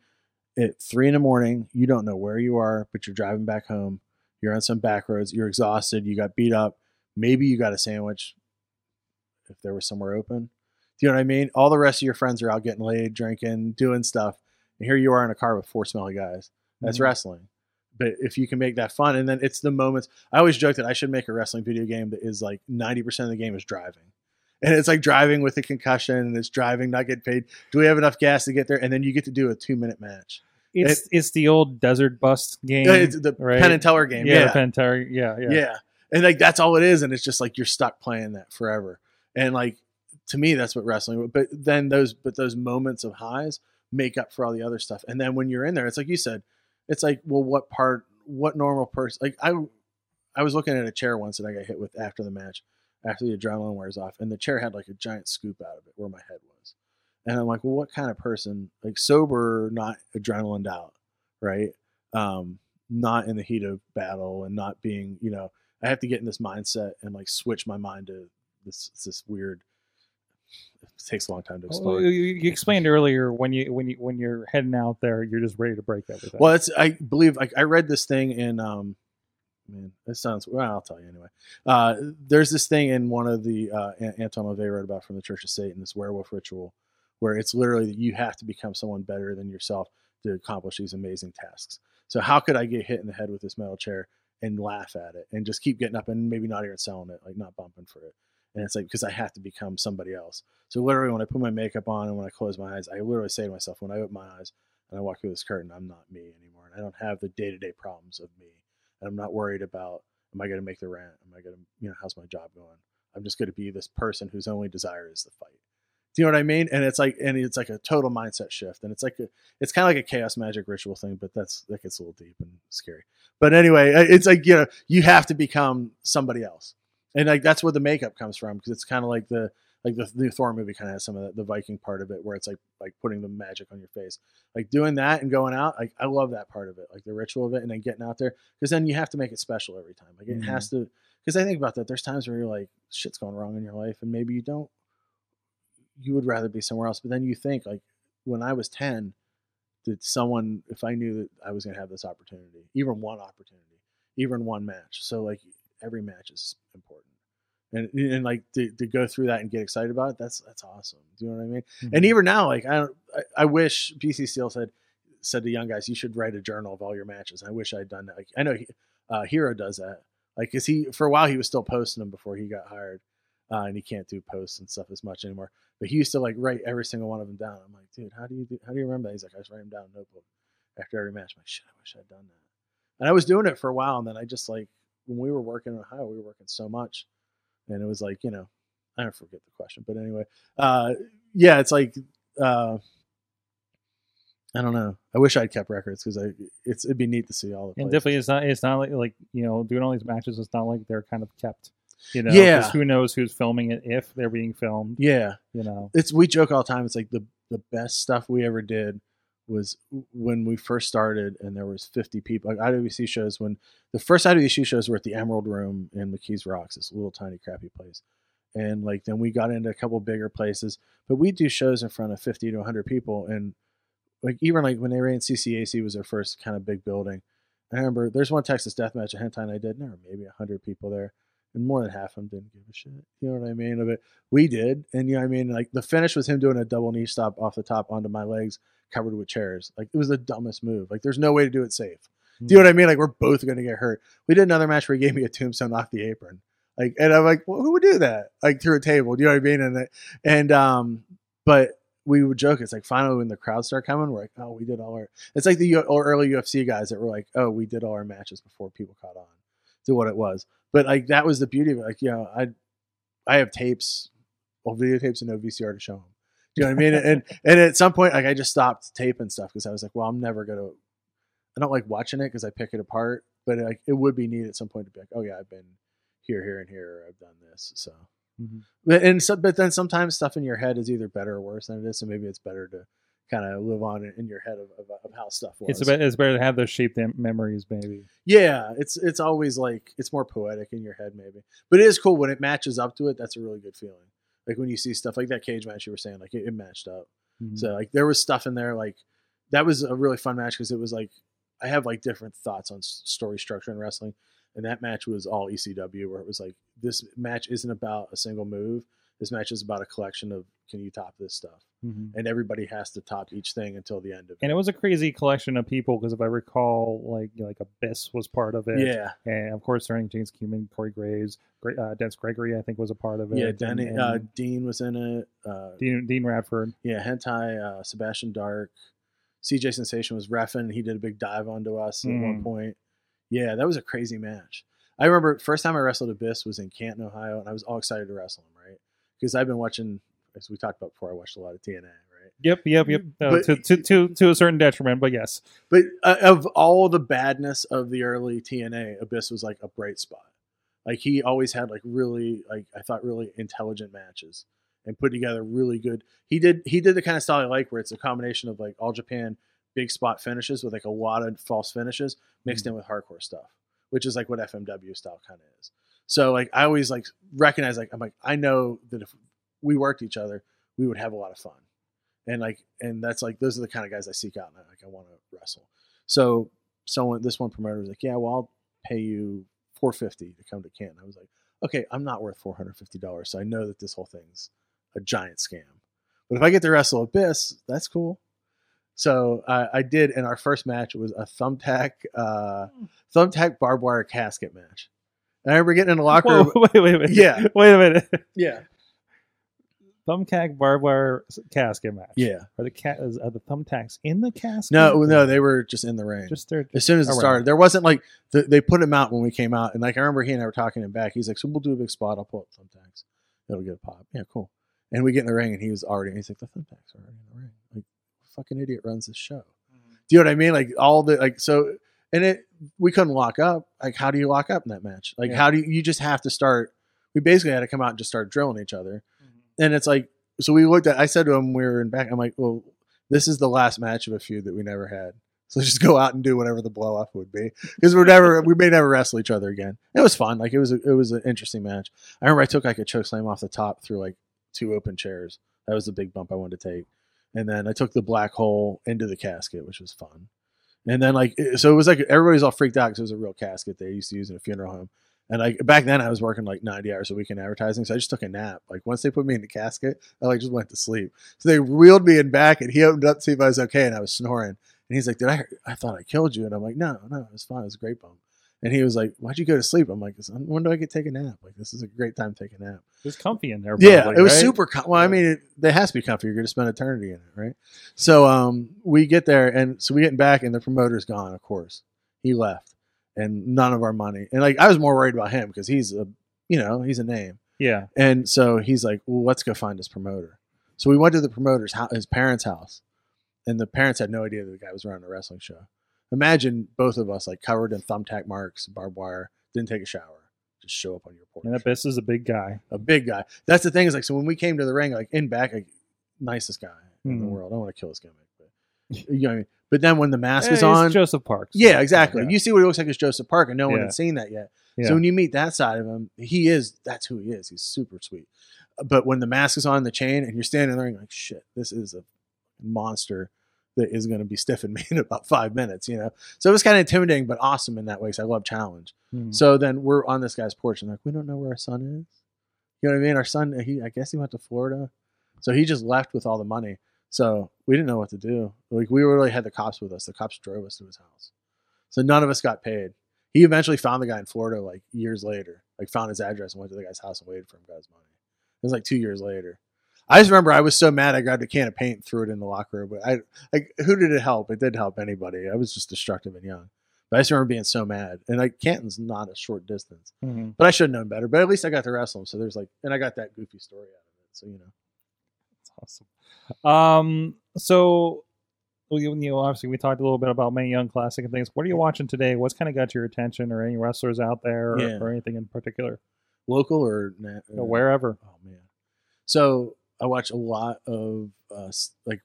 at three in the morning, you don't know where you are, but you're driving back home, you're on some back roads, you're exhausted, you got beat up, maybe you got a sandwich if there was somewhere open. Do you know what I mean? All the rest of your friends are out getting laid, drinking, doing stuff. And here you are in a car with four smelly guys. That's Mhm. wrestling. But if you can make that fun, and then it's the moments. I always joke that I should make a wrestling video game that is like 90% of the game is driving. And it's like driving with a concussion and it's driving, not get paid. Do we have enough gas to get there? And then you get to do a two minute match. It's it's the old Desert Bus game. The right? Penn and Teller game. yeah, Yeah. Penn Teller- yeah, yeah, yeah. And like that's all it is. And it's just like you're stuck playing that forever. And like to me, that's what wrestling. But then those but those moments of highs make up for all the other stuff. And then when you're in there, it's like you said, it's like, well, what part what normal person like I I was looking at a chair once that I got hit with after the match, after the adrenaline wears off, and the chair had like a giant scoop out of it where my head was. And I'm like, well, what kind of person, like sober, not adrenaline out, right? Um, not in the heat of battle and not being, you know, I have to get in this mindset and like switch my mind to this this weird. It takes a long time to Well, explain. you, you explained earlier when you when you when you're heading out there, you're just ready to break everything. Well, it's I believe like I read this thing in um man, it sounds well, I'll tell you anyway. Uh there's this thing in one of the uh An- Anton LaVey wrote about from the Church of Satan, this werewolf ritual, where it's literally that you have to become someone better than yourself to accomplish these amazing tasks. So how could I get hit in the head with this metal chair and laugh at it and just keep getting up and maybe not even selling it, like not bumping for it. And it's like because I have to become somebody else. So literally when I put my makeup on and when I close my eyes, I literally say to myself, when I open my eyes, and I walk through this curtain, I'm not me anymore. And I don't have the day to day problems of me. And I'm not worried about, am I going to make the rent? Am I going to, you know, how's my job going? I'm just going to be this person whose only desire is the fight. Do you know what I mean? And it's like, and it's like a total mindset shift. And it's like, a, it's kind of like a chaos magic ritual thing, but that's, that gets a little deep and scary. But anyway, it's like, you know, you have to become somebody else. And like, that's where the makeup comes from. Cause it's kind of like the, Like the the Thor movie kind of has some of the, the Viking part of it, where it's like like putting the magic on your face, like doing that and going out. Like I love that part of it, like the ritual of it, and then getting out there because then you have to make it special every time. Like it Mhm. has to. Because I think about that, there's times where you're like, shit's going wrong in your life, and maybe you don't. You would rather be somewhere else, but then you think like, when I was ten, did someone if I knew that I was going to have this opportunity, even one opportunity, even one match. So like every match is important, and and like to, to go through that and get excited about it, that's that's awesome. Do you know what I mean? Mm-hmm. And even now, like I don't, I, I wish PC Steel said said to young guys, you should write a journal of all your matches. I wish I'd done that. Like I know he, uh, Hero does that. Like, cause he for a while he was still posting them before he got hired, uh, and he can't do posts and stuff as much anymore. But he used to like write every single one of them down. I'm like, dude, how do you do, how do you remember that? He's like, I just write them down in a notebook after every match. I'm like, shit, I wish I'd done that. And I was doing it for a while, and then I just like when we were working in Ohio, we were working so much, and it was like, you know, I don't forget the question, but anyway, uh, yeah, it's like, uh, I don't know. I wish I'd kept records because I it's it'd be neat to see all the. And definitely, it's not. It's not like like you know doing all these matches. It's not like they're kind of kept. You know, Yeah. Who knows who's filming it if they're being filmed? Yeah, You know. it's we joke all the time. It's like the the best stuff we ever did was when we first started, and there was fifty people. Like IWC shows when the first IWC shows were at the Emerald Room in McKees Rocks, this little tiny crappy place. And like then we got into a couple bigger places, but we do shows in front of fifty to hundred people, and like even like when they ran CCAC was their first kind of big building. I remember there's one Texas Death Match at Hentai and I did, and there were maybe hundred people there, and more than half of them didn't give a shit. You know what I mean? Of it, we did, and you know what I mean. Like the finish was him doing a double knee stop off the top onto my legs, covered with chairs. Like it was the dumbest move. Like there's no way to do it safe. Do you know what I mean? Like we're both gonna get hurt. We did another match where he gave me a tombstone off the apron. Like, and I'm like, well, who would do that? Like through a table. Do you know what I mean? And and um, but we would joke. It's like finally when the crowd start coming, we're like, oh, we did all our. It's like the U- or early UFC guys that were like, oh, we did all our matches before people caught on to what it was. But like that was the beauty of it. Like, you know, I I have tapes, well, videotapes and no VCR to show them. You know what I mean? and and at some point, like I just stopped taping stuff because I was like, well, I'm never gonna. I don't like watching it because I pick it apart, but like it would be neat at some point to be like, oh yeah, I've been here, here, and here. I've done this, so. Mhm. But and so, but then sometimes stuff in your head is either better or worse than it is, so maybe it's better to kind of live on in- in your head of, of, of how stuff was. It's better, it's better to have those shaped memories, maybe. Yeah, it's it's always like it's more poetic in your head, maybe. But it is cool when it matches up to it. That's a really good feeling. Like when you see stuff like that cage match you were saying, like it, it matched up. Mhm. So like there was stuff in there like that was a really fun match because it was like I have like different thoughts on story structure in wrestling, and that match was all ECW where it was like this match isn't about a single move. This match is about a collection of can you top this stuff, Mhm. and everybody has to top each thing until the end of it. And it was a crazy collection of people because if I recall, like like Abyss was part of it. yeah, And of course, starting James Cuman, Corey Graves, uh, Dennis Gregory, I think was a part of it. yeah. and- Danny, and uh, Dean was in it. Uh, Dean, Dean Radford. Yeah, Hentai, uh, Sebastian Dark, CJ Sensation was refing. He did a big dive onto us at one Mm. point. Yeah, that was a crazy match. I remember first time I wrestled Abyss was in Canton, Ohio, and I was all excited to wrestle him, right? Because I've been watching, as we talked about before, I watched a lot of TNA, right? Yep, yep, yep. No, But- to, to to to a certain detriment, but yes. But uh, of all the badness of the early TNA, Abyss was like a bright spot. Like he always had like really like I thought really intelligent matches and put together really good. He did he did the kind of style I like where it's a combination of like all Japan big spot finishes with like a lot of false finishes mixed in with hardcore stuff, which is like what FMW style kind of is. So like I always like recognize like I'm like I know that if we worked each other, we would have a lot of fun. And like and that's like those are the kind of guys I seek out and I like I want to wrestle. So someone this one promoter was like, Yeah, well I'll pay you four fifty to come to Canton. I was like, Okay, I'm not worth four hundred fifty dollars, so I know that this whole thing's a giant scam. But if I get to wrestle Abyss, that's cool. So uh, I did, and our first match was a thumbtack, uh, thumbtack barbed wire casket match. And I remember getting in the locker Whoa, room. wait, wait, wait. Yeah. Wait a minute. Yeah, Thumbtack barbed wire casket match. yeah. Are the cat is, are the thumbtacks in the casket? No, no, they were just in the ring. just there. as soon as it around. started, there wasn't like the, they put him out when we came out, and like I remember he and I were talking him back. He's like, "So we'll do a big spot. I'll pull up thumbtacks. It'll get a pop. Yeah, cool." And we get in the ring, and he was already. He's like, "The thumbtacks are already in the ring. Like, fucking idiot runs this show." Mm-hmm. Do you know what I mean? Like all the like so, and it we couldn't lock up. Like, how do you lock up in that match? Like, Yeah. how do you? You just have to start. We basically had to come out and just start drilling each other, mm-hmm. and it's like, so we looked at. I said to him, we were in back. I'm like, well, this is the last match of a feud that we never had. So just go out and do whatever the blow up would be because we're never we may never wrestle each other again. It was fun. Like it was a, it was an interesting match. I remember I took like a choke slam off the top through like two open chairs. That was the big bump I wanted to take. And then I took the black hole into the casket, which was fun. And then like so it was like everybody's all freaked out because it was a real casket they used to use in a funeral home. And like back then I was working like 90 hours a week in advertising, so I just took a nap. Like once they put me in the casket, I like just went to sleep. So they wheeled me in back and he opened up to see if I was okay and I was snoring. And he's like, "Did I? I thought I killed you." And I'm like, "No, no, it was fine. It was a great bump." And he was like, "Why'd you go to sleep?" I'm like, "When do I get to take a nap? Like this is a great time to take a nap." It was comfy in there. yeah, it was right? super. Com- well, I mean, it, it has to be comfy. You're going to spend eternity in it, right? So, um, we get there, and so we getting back, and the promoter's gone. Of course, he left, and none of our money. And like, I was more worried about him because he's a, you know, he's a name. Yeah. And so he's like, "Well, let's go find his promoter." So we went to the promoter's house, his parents' house, and the parents had no idea that the guy was running a wrestling show. Imagine both of us like covered in thumbtack marks, barbed wire, didn't take a shower, just show up on your porch. And that Biss is a big guy. a big guy. That's the thing is like, so when we came to the ring, like in back, like nicest guy in the Mhm. world. I don't want to kill this gimmick, but you know what I mean. But then when the mask Eh, is on, Joseph Parks. yeah, exactly. Yeah. You see what he looks like as Joseph Park, and no one Yeah. had seen that yet. Yeah. So when you meet that side of him, he is that's who he is. He's super sweet. But when the mask is on the chain and you're standing there, you're like, shit, this is a monster that is going to be stiffing me in about five minutes, you know. So it was kind of intimidating, but awesome in that way. Because I love challenge. Mhm. So then we're on this guy's porch and like, we don't know where our son is. You know what I mean? Our son, he, I guess he went to Florida. So he just left with all the money. So we didn't know what to do. Like we really had the cops with us. The cops drove us to his house. So none of us got paid. He eventually found the guy in Florida like years later, like found his address and went to the guy's house and waited for him, got his money. It was like two years later. I just remember I was so mad I grabbed a can of paint and threw it in the locker room. But I like who did it help? It didn't help anybody. I was just destructive and young. But I just remember being so mad. And like Canton's not a short distance. Mhm. But I should have known better. But at least I got to wrestle him. So there's like, and I got that goofy story out of it. So you know, That's awesome. Um, so you, know, obviously we talked a little bit about Mae Young Classic and things. What are you watching today? What's kind of got your attention, or any wrestlers out there, or, Yeah. or anything in particular, local or na- or wherever? Oh man. So I watch a lot of uh, like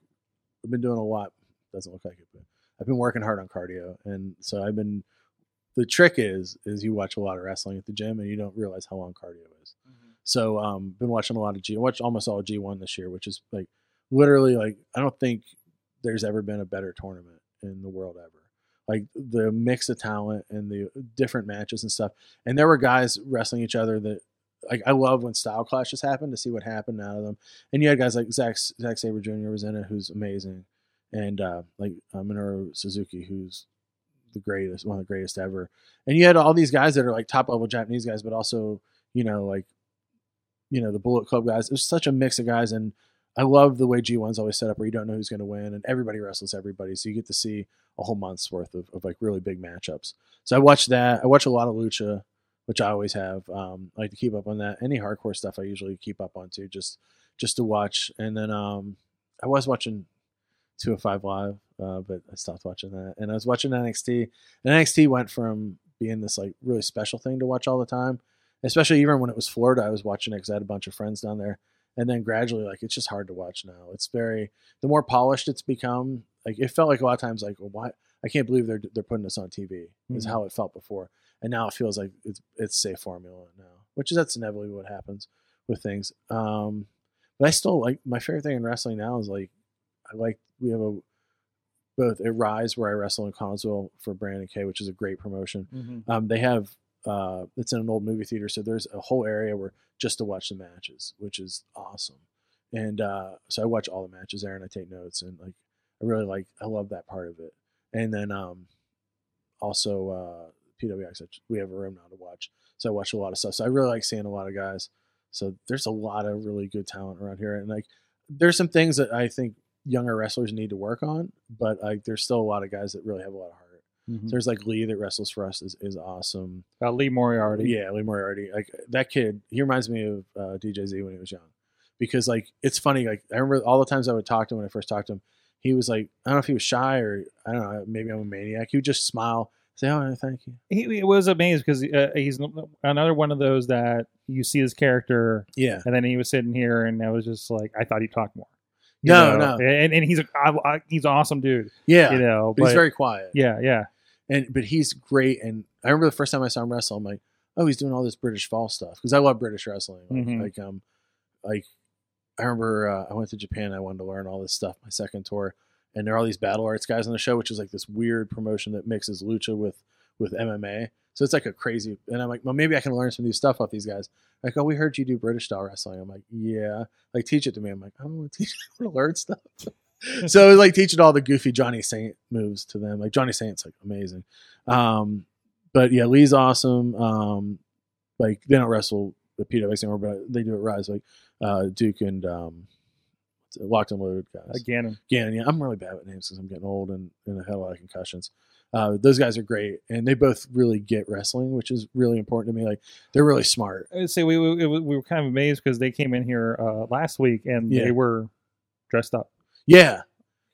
I've been doing a lot. Doesn't look like it, but I've been working hard on cardio, and so I've been. The trick is is you watch a lot of wrestling at the gym, and you don't realize how long cardio is. So um, been watching a lot of G. I watched almost all G one this year, which is like literally like I don't think there's ever been a better tournament in the world ever. Like the mix of talent and the different matches and stuff. And there were guys wrestling each other that like I love when style clashes happen to see what happened out of them. And you had guys like Zach Zack Sabre Jr. was in it, who's amazing, and uh, like uh, Minoru Suzuki, who's the greatest, one of the greatest ever. And you had all these guys that are like top level Japanese guys, but also you know like you know the Bullet Club guys. There's such a mix of guys, and I love the way G1's always set up where you don't know who's going to win, and everybody wrestles everybody, so you get to see a whole month's worth of, of like really big matchups. So I watch that. I watch a lot of lucha, which I always have. Um, I like to keep up on that. Any hardcore stuff I usually keep up on too, just just to watch. And then um, I was watching 205 Live, uh, but I stopped watching that. And I was watching NXT. And NXT went from being this like really special thing to watch all the time, especially even when it was Florida. I was watching it because I had a bunch of friends down there. And then gradually, like it's just hard to watch now. It's very the more polished it's become. Like it felt like a lot of times, like well, why I can't believe they're they're putting this on TV. Is Mhm. how it felt before, and now it feels like it's it's safe formula now, which is that's inevitably what happens with things. Um, but I still like my favorite thing in wrestling now is like I like we have a both at Rise where I wrestle in Collinsville for Brandon K, which is a great promotion. Mhm. Um, they have uh, it's in an old movie theater, so there's a whole area where just to watch the matches, which is awesome. And uh, so I watch all the matches there, and I take notes, and like I really like I love that part of it. And then um, also uh, PWX, we have a room now to watch, so I watch a lot of stuff. So I really like seeing a lot of guys. So there's a lot of really good talent around here, and like there's some things that I think younger wrestlers need to work on, but like there's still a lot of guys that really have a lot of heart. Mhm. There's like Lee that wrestles for us is, is awesome. Uh, Lee Moriarty. Yeah, Lee Moriarty. Like that kid, he reminds me of uh, DJ Z when he was young. Because like it's funny, like I remember all the times I would talk to him when I first talked to him, he was like, I don't know if he was shy or I don't know, maybe I'm a maniac. He would just smile Say, oh, thank you. He, he was amazed because uh, he's another one of those that you see his character, Yeah. and then he was sitting here, and I was just like, I thought he talked more. No, know? no. and and he's a I, I, he's an awesome dude. Yeah. You know, but, but he's very quiet. yeah, yeah, and but he's great. And I remember the first time I saw him wrestle, I'm like, oh, he's doing all this British fall stuff because I love British wrestling. Like, Mhm. like um, like I remember uh, I went to Japan. I wanted to learn all this stuff. My second tour, and there are all these battle arts guys on the show, which is like this weird promotion that mixes lucha with with MMA. So it's like a crazy. And I'm like, well, maybe I can learn some new stuff off these guys. Like, oh, we heard you do British style wrestling. I'm like, yeah. Like, teach it to me. I'm like, I don't want to teach. I want to learn stuff. so it was like teaching all the goofy Johnny Saint moves to them. Like Johnny Saint's like amazing. Um, but yeah, Lee's awesome. Um, like they don't wrestle the PWX anymore, but they do it Rise. Like uh, Duke and um, Locked and Loaded guys. again, Again, yeah, I'm really bad with names because I'm getting old and, and I had a lot of concussions. Uh, those guys are great, and they both really get wrestling, which is really important to me. Like they're really smart. I would say we we, we were kind of amazed because they came in here uh, last week and Yeah. they were dressed up. Yeah,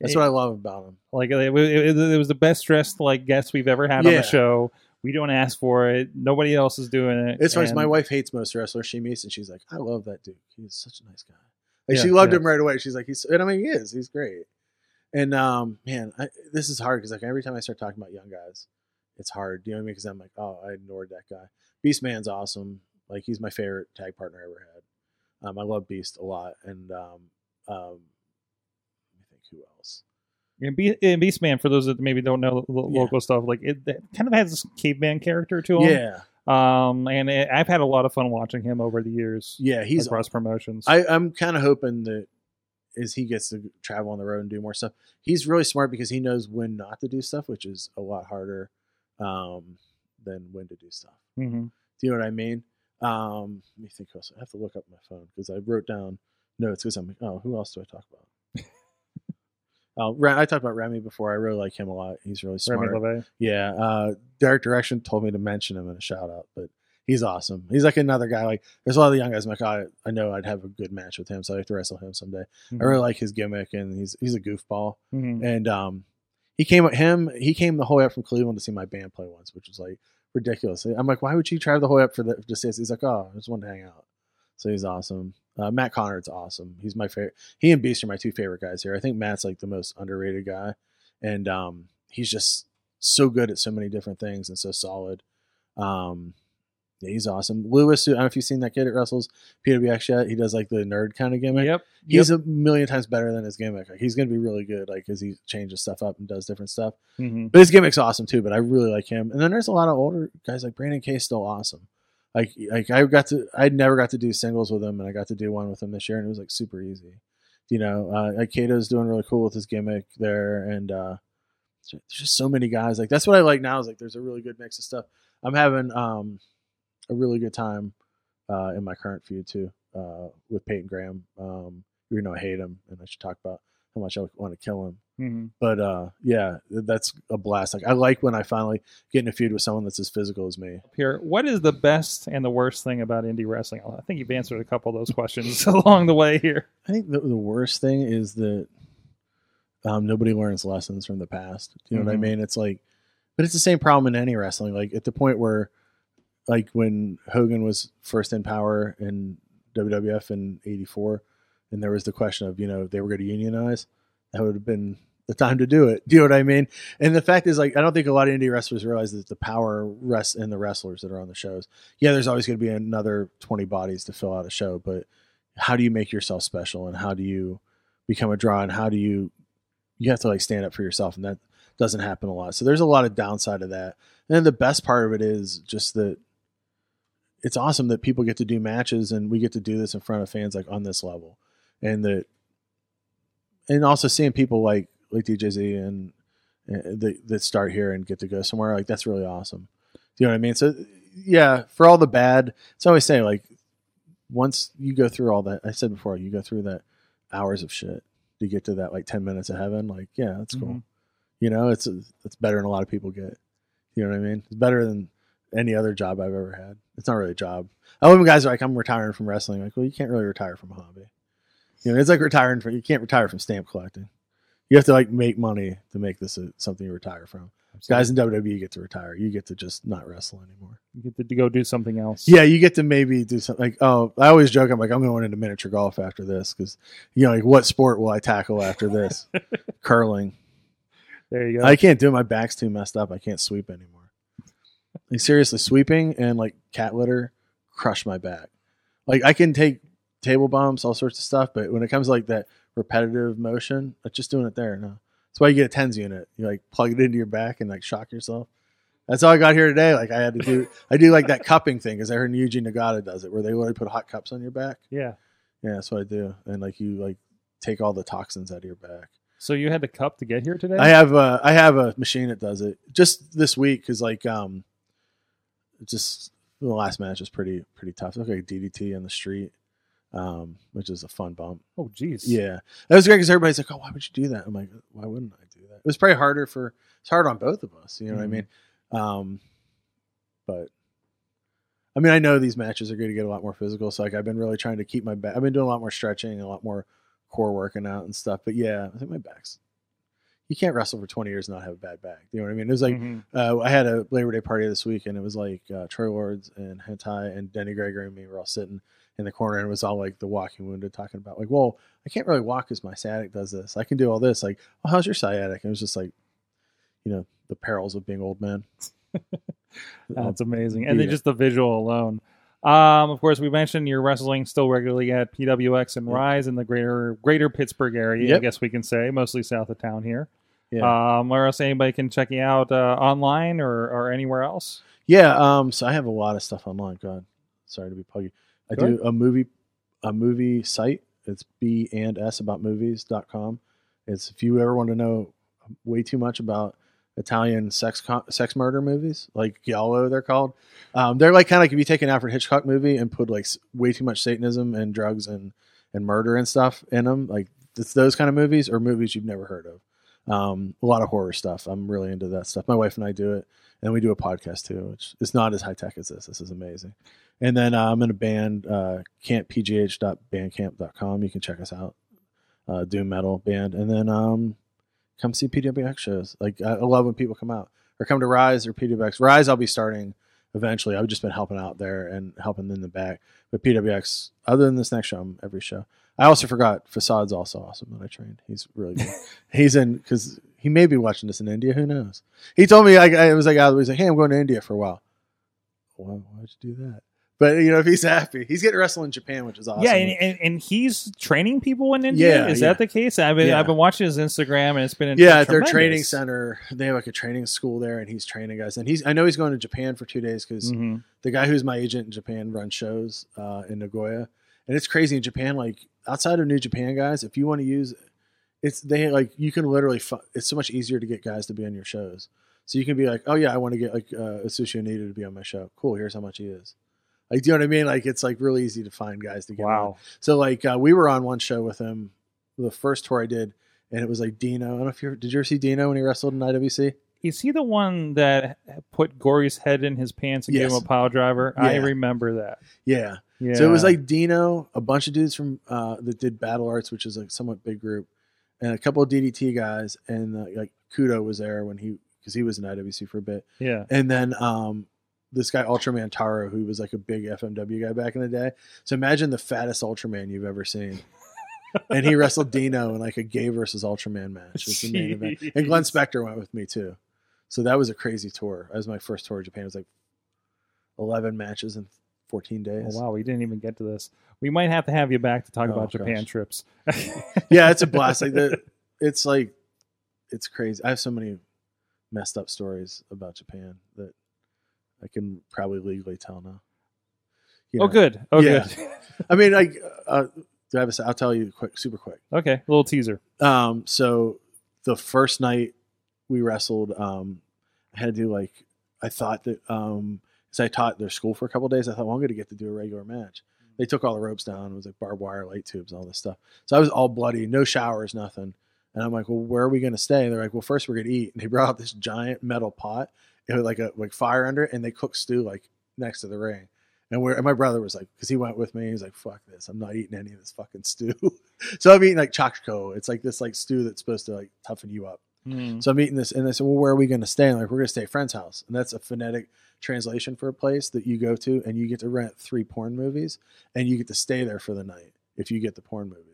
that's what I love about them. Like it, it, it was the best dressed like guest we've ever had on the show. We don't ask for it. Nobody else is doing it. It's funny. My wife hates most wrestlers she meets, and she's like, "I love that dude. He's such a nice guy." Like Yeah, she loved yeah. him right away. She's like, "He's," and I mean, he is. He's great. And um, man, I, this is hard because like every time I start talking about young guys, it's hard. You know what I mean? Because I'm like, oh, I ignored that guy. Beast Man's awesome. Like he's my favorite tag partner I ever had. Um, I love Beast a lot, and um, um, let me think who else. And, Be- and Beastman, for those that maybe don't know lo- Yeah. local stuff, like it, it kind of has this caveman character to him. Yeah, Um, and it, I've had a lot of fun watching him over the years. yeah, he's across promotions. I, I'm kind of hoping that as he gets to travel on the road and do more stuff, he's really smart because he knows when not to do stuff, which is a lot harder um, than when to do stuff. hmm Do you know what I mean? Um, let me think. Else. I have to look up my phone because I wrote down notes because I'm like, oh, who else do I talk about? Uh, I talked about Remy before. I really like him a lot. He's really smart. Remy. LeVay. Yeah. Uh, Derek Direction told me to mention him in a shout out, but he's awesome. He's like another guy. Like there's a lot of the young guys. I'm like, oh, I, I know I'd have a good match with him, so I like to wrestle him someday. I really like his gimmick, and he's he's a goofball. Mhm. And um, he came him he came the whole way up from Cleveland to see my band play once, which was like ridiculous. I'm like, why would you travel the whole way up for that? Just this? He's like, oh, I just wanted to hang out. So he's awesome. Uh, Matt Conrad's awesome. He's my favorite. He and Beast are my two favorite guys here. I think Matt's like the most underrated guy, and um, he's just so good at so many different things and so solid. Um, yeah, he's awesome. Lewis, I don't know if you've seen that kid at Russell's PWX yet. He does like the nerd kind of gimmick Yep. he's a million times better than his gimmick. Like he's gonna be really good, like because he changes stuff up and does different stuff. hmm But his gimmick's awesome too. But I really like him. And then there's a lot of older guys like Brandon K. Still awesome. Like like I got to I never got to do singles with him, and I got to do one with him this year, and it was like super easy. You know, uh, like Kato's doing really cool with his gimmick there, and uh, there's just so many guys. Like that's what I like now is like there's a really good mix of stuff. I'm having um a really good time uh, in my current feud too uh, with Peyton Graham. Um, even though I hate him, and I should talk about how much I want to kill him. hmm But uh, yeah, that's a blast. Like I like when I finally get in a feud with someone that's as physical as me. Here, what is the best and the worst thing about indie wrestling? I think you've answered a couple of those questions along the way here. I think the, the worst thing is that um, nobody learns lessons from the past. You know what I Mhm. mean? It's like, but it's the same problem in any wrestling. Like at the point where, like when Hogan was first in power in WWF in '84, and there was the question of you know they were going to unionize, that would have been the time to do it. Do you know what I mean? And the fact is, like, I don't think a lot of indie wrestlers realize that the power rests in the wrestlers that are on the shows. Yeah, there's always going to be another 20 bodies to fill out a show, but how do you make yourself special and how do you become a draw and how do you you have to like stand up for yourself and that doesn't happen a lot so there's a lot of downside of that and then the best part of it is just that it's awesome that people get to do matches and we get to do this in front of fans like on this level and that and also seeing people like like DJZ and uh, that, that start here and get to go somewhere like that's really awesome do you know what I mean so yeah for all the bad it's always saying like once you go through all that, I said before, you go through that hours of shit to get to that like 10 minutes of heaven. Like, yeah, that's cool. Mhm. You know, it's, it's better than a lot of people get. You know what I mean? It's better than any other job I've ever had. It's not really a job. I love when guys are like, I'm retiring from wrestling. Like, well, you can't really retire from a hobby. You know, it's like retiring from, you can't retire from stamp collecting. You have to like make money to make this a, something you retire from. Guys in WWE get to retire. You get to just not wrestle anymore. you get to, to go do something else. Yeah, you get to maybe do something like oh, I always joke. I'm like I'm going into miniature golf after this because you know like what sport will I tackle after this? Curling. there you go. I can't do it. My back's too messed up. I can't sweep anymore. Like seriously, sweeping and like cat litter crush my back. Like I can take table bumps, all sorts of stuff, but when it comes to like that repetitive motion, like just doing it there, no. That's why you get a tens unit. You like plug it into your back and like shock yourself. That's all I got here today. Like I had to do, I do like that cupping thing because I heard Eugene Nagata does it, where they literally put hot cups on your back. yeah. Yeah, that's what I do, and like you like take all the toxins out of your back. So you had the cup to get here today. I have a I have a machine that does it just this week because like um, just the last match was pretty pretty tough. It looked like DDT in the street, um, which is a fun bump. oh, jeez. Yeah, that was great because everybody's like, "Oh, why would you do that?" I'm like, "Why wouldn't I do that?" It was probably harder for it's hard on both of us. You know what I Mhm. mean? Um, but I mean, I know these matches are going to get a lot more physical. So like, I've been really trying to keep my back. I've been doing a lot more stretching a lot more core working out and stuff. But yeah, I think my back's. You can't wrestle for 20 years and not have a bad back. You know what I mean? It was like Mhm. uh, I had a Labor Day party this week, and it was like uh, Troy Lords and Hentai and Denny Gregory and me were all sitting in the corner, and it was all like the walking wounded talking about like, well, I can't really walk because my sciatic does this. I can do all this. Like, oh, how's your sciatic? And it was just like, you know, the perils of being old man. That's amazing. And then just the visual alone. Um, of course, we mentioned you're wrestling still regularly at PWX and. Rise in the greater greater Pittsburgh area. I guess we can say mostly south of town here. Yeah, Um, where else anybody can check you out uh, online or, or anywhere else? yeah. Um, so I have a lot of stuff online. God, sorry to be puggy. I Go do a movie, a movie site. It's b and s about movies.com. It's if you ever want to know way too much about Italian sex co- sex murder movies, like Giallo, they're called. Um, they're like kind of like if you take an Alfred Hitchcock movie and put like way too much Satanism and drugs and and murder and stuff in them, like it's those kind of movies or movies you've never heard of. Um, a lot of horror stuff. I'm really into that stuff. My wife and I do it, and we do a podcast too, which is not as high tech as this. This is amazing. And then uh, I'm in a band, uh, can'tpgh.bandcamp.com. You can check us out. Uh, doom metal band, and then um, come see PWX shows. Like I love when people come out or come to Rise or PWX. Rise, I'll be starting eventually. I've just been helping out there and helping in the back. But PWX, other than this next show, I'm every show. I also forgot Facade's also awesome that I trained. He's really good. He's in because he may be watching this in India. Who knows? He told me like I was like I was like, hey, I'm going to India for a while. Why, why'd you do that? But you know, if he's happy, he's getting wrestled in Japan, which is awesome. Yeah, and, and, and he's training people in India. Yeah, Is yeah. that the case? I've been Yeah. I've been watching his Instagram, and it's been yeah, their training center, they have like a training school there, and he's training guys. And he's I know he's going to Japan for two days because Mhm. the guy who's my agent in Japan runs shows uh, in Nagoya, and it's crazy in Japan. Like outside of New Japan guys, if you want to use, it's they like you can literally. Fu- it's so much easier to get guys to be on your shows. So you can be like, oh yeah, I want to get like uh, Atsushi Onita to be on my show. Cool, here's how much he is. Like, do you know what I mean? Like, it's like really easy to find guys to get. on. Wow. So like uh, we were on one show with him, the first tour I did, and it was like Dino. I don't know if you did you ever see Dino when he wrestled in IWC? Is he the one that put Gory's head in his pants and gave him a pile driver? I remember that. Yeah. Yeah. So it was like Dino, a bunch of dudes from uh, that did Battle Arts, which is like somewhat big group, and a couple of DDT guys, and uh, like Kudo was there when he because he was in IWC for a bit, yeah. and then um, this guy Ultraman Taro, who was like a big FMW guy back in the day. So imagine the fattest Ultraman you've ever seen. and he wrestled Dino in like a gay versus Ultraman match. It was the main event. And Glenn. Spector went with me too. So that was a crazy tour. That was my first tour of Japan. It was like 11 matches in 14 days. Oh, wow, we didn't even get to this. We might have to have you back to talk Oh, about Japan trips. yeah, it's a blast. Like the, it's like it's crazy. I have so many messed up stories about Japan that I can probably legally tell now. You Oh, good. Oh, Yeah. good. I mean, like, uh, do I have a, I'll tell you quick, super quick. okay, a little teaser. Um, so the first night we wrestled, um, I had to do like I thought that um, because I taught their school for a couple days, I thought, well, I'm going to get to do a regular match. They took all the ropes down. It was like barbed wire, light tubes, all this stuff. So I was all bloody, no showers, nothing. And I'm like, well, where are we going to stay? And they're like, well, first we're going to eat. And they brought out this giant metal pot. It had like a like fire under it, and they cook stew like next to the ring. And where and my brother was like, because he went with me, he's like, "Fuck this! I'm not eating any of this fucking stew." so I'm eating like chanko. It's like this like stew that's supposed to like toughen you up. Hmm. So I'm eating this, and they said, "Well, where are we going to stay?" And like, "We're going to stay at friend's house," and that's a phonetic translation for a place that you go to, and you get to rent three porn movies, and you get to stay there for the night if you get the porn movies.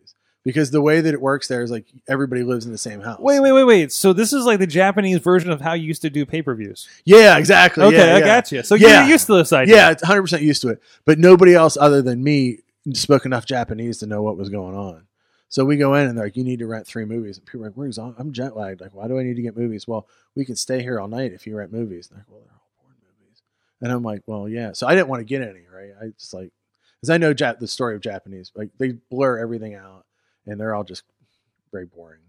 Because the way that it works there is like everybody lives in the same house. Wait, wait, wait, wait. So this is like the Japanese version of how you used to do pay per views. Yeah, exactly. Okay, yeah, I yeah. got you. So Yeah. you're used to this idea. Yeah, it's 100 percent used to it. But nobody else other than me spoke enough Japanese to know what was going on. So we go in and they're like, "You need to rent three movies." And people are like, "Where's I'm jet lagged. Like, why do I need to get movies?" Well, we can stay here all night if you rent movies. And they're like, "Well, they're all porn movies." And I'm like, "Well, yeah." So I didn't want to get any. Right? I just like because I know Jap- the story of Japanese. Like they blur everything out, and they're all just very boring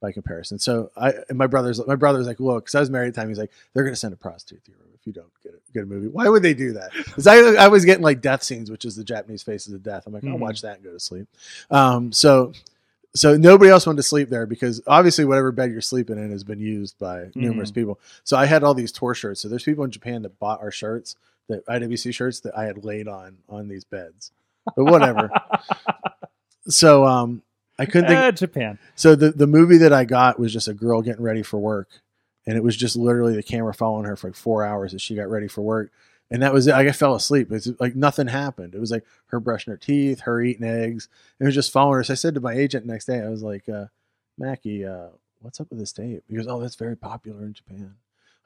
by comparison. So I and my brother's my brother's like, look, because I was married at the time. He's like, they're gonna send a prostitute to your room if you don't get a, get a movie. Why would they do that? Because I I was getting like death scenes, which is the Japanese faces of death. I'm like, I'll Mhm. watch that and go to sleep. Um, so. So nobody else wanted to sleep there because obviously whatever bed you're sleeping in has been used by numerous people. So I had all these tour shirts. So there's people in Japan that bought our shirts, that IWC shirts that I had laid on on these beds. But whatever. so um I couldn't think Uh, Japan. so the the movie that I got was just a girl getting ready for work, and it was just literally the camera following her for like four hours as she got ready for work, and that was it. I fell asleep. It's like nothing happened. It was like her brushing her teeth, her eating eggs. It was just following her. So I said to my agent next day, I was like, uh, Mackie, uh, what's up with this tape? He goes, Oh, that's very popular in Japan.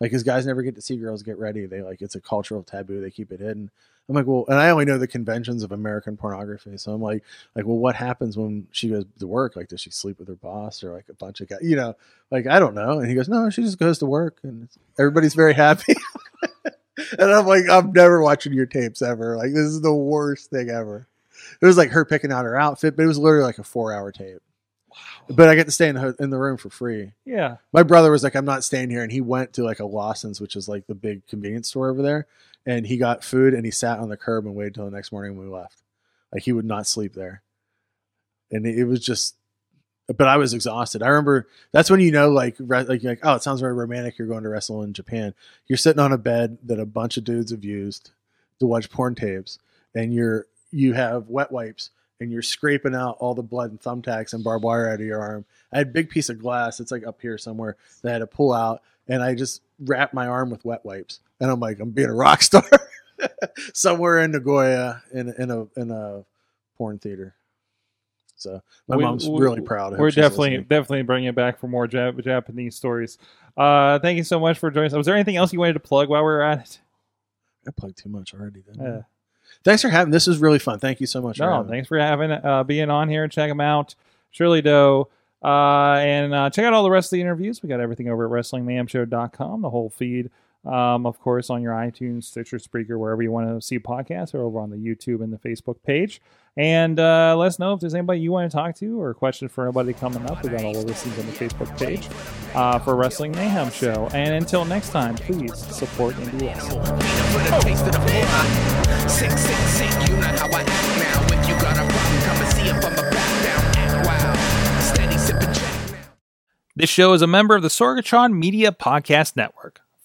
Like, because guys never get to see girls get ready. They like it's a cultural taboo. They keep it hidden. I'm like, well, and I only know the conventions of American pornography. So I'm like, like, well, what happens when she goes to work? Like, does she sleep with her boss or like a bunch of guys? You know, like I don't know. And he goes, no, she just goes to work and everybody's very happy. and I'm like, I'm never watching your tapes ever. Like, this is the worst thing ever. It was like her picking out her outfit, but it was literally like a four hour tape. But I get to stay in the in the room for free. Yeah. My brother was like, I'm not staying here. And he went to like a Lawson's, which is like the big convenience store over there. And he got food and he sat on the curb and waited till the next morning when we left. Like he would not sleep there. And it, was just, but I was exhausted. I remember that's when you know, like, re- like, like, oh, it sounds very romantic. You're going to wrestle in Japan. You're sitting on a bed that a bunch of dudes have used to watch porn tapes, and you're you have wet wipes and you're scraping out all the blood and thumbtacks and barbed wire out of your arm. I had a big piece of glass. It's like up here somewhere that I had to pull out, and I just wrapped my arm with wet wipes. And I'm like, I'm being a rock star somewhere in Nagoya in in a in a porn theater. So my We- mom's we- really proud. Hope We're definitely listening. definitely bringing it back for more Jap- Japanese stories. Uh, thank you so much for joining us. Was there anything else you wanted to plug while we were at it? I plugged too much already. Didn't Uh, Thanks for having. This is really fun. Thank you so much. no, me. thanks for having uh, being on here. Check them out, Shirley Doe. Uh, and uh, check out all the rest of the interviews. We got everything over at WrestlingMayhemShow.com, the whole feed. Um, of course, on your iTunes, Stitcher, Spreaker, wherever you want to see podcasts, or over on the YouTube and the Facebook page. And uh, let us know if there's anybody you want to talk to or a question for anybody coming up. We got all the listings on the Facebook page uh, for Wrestling Mayhem Show. And until next time, please support indie wrestling. Of. This show is a member of the Sorgatron Media Podcast Network.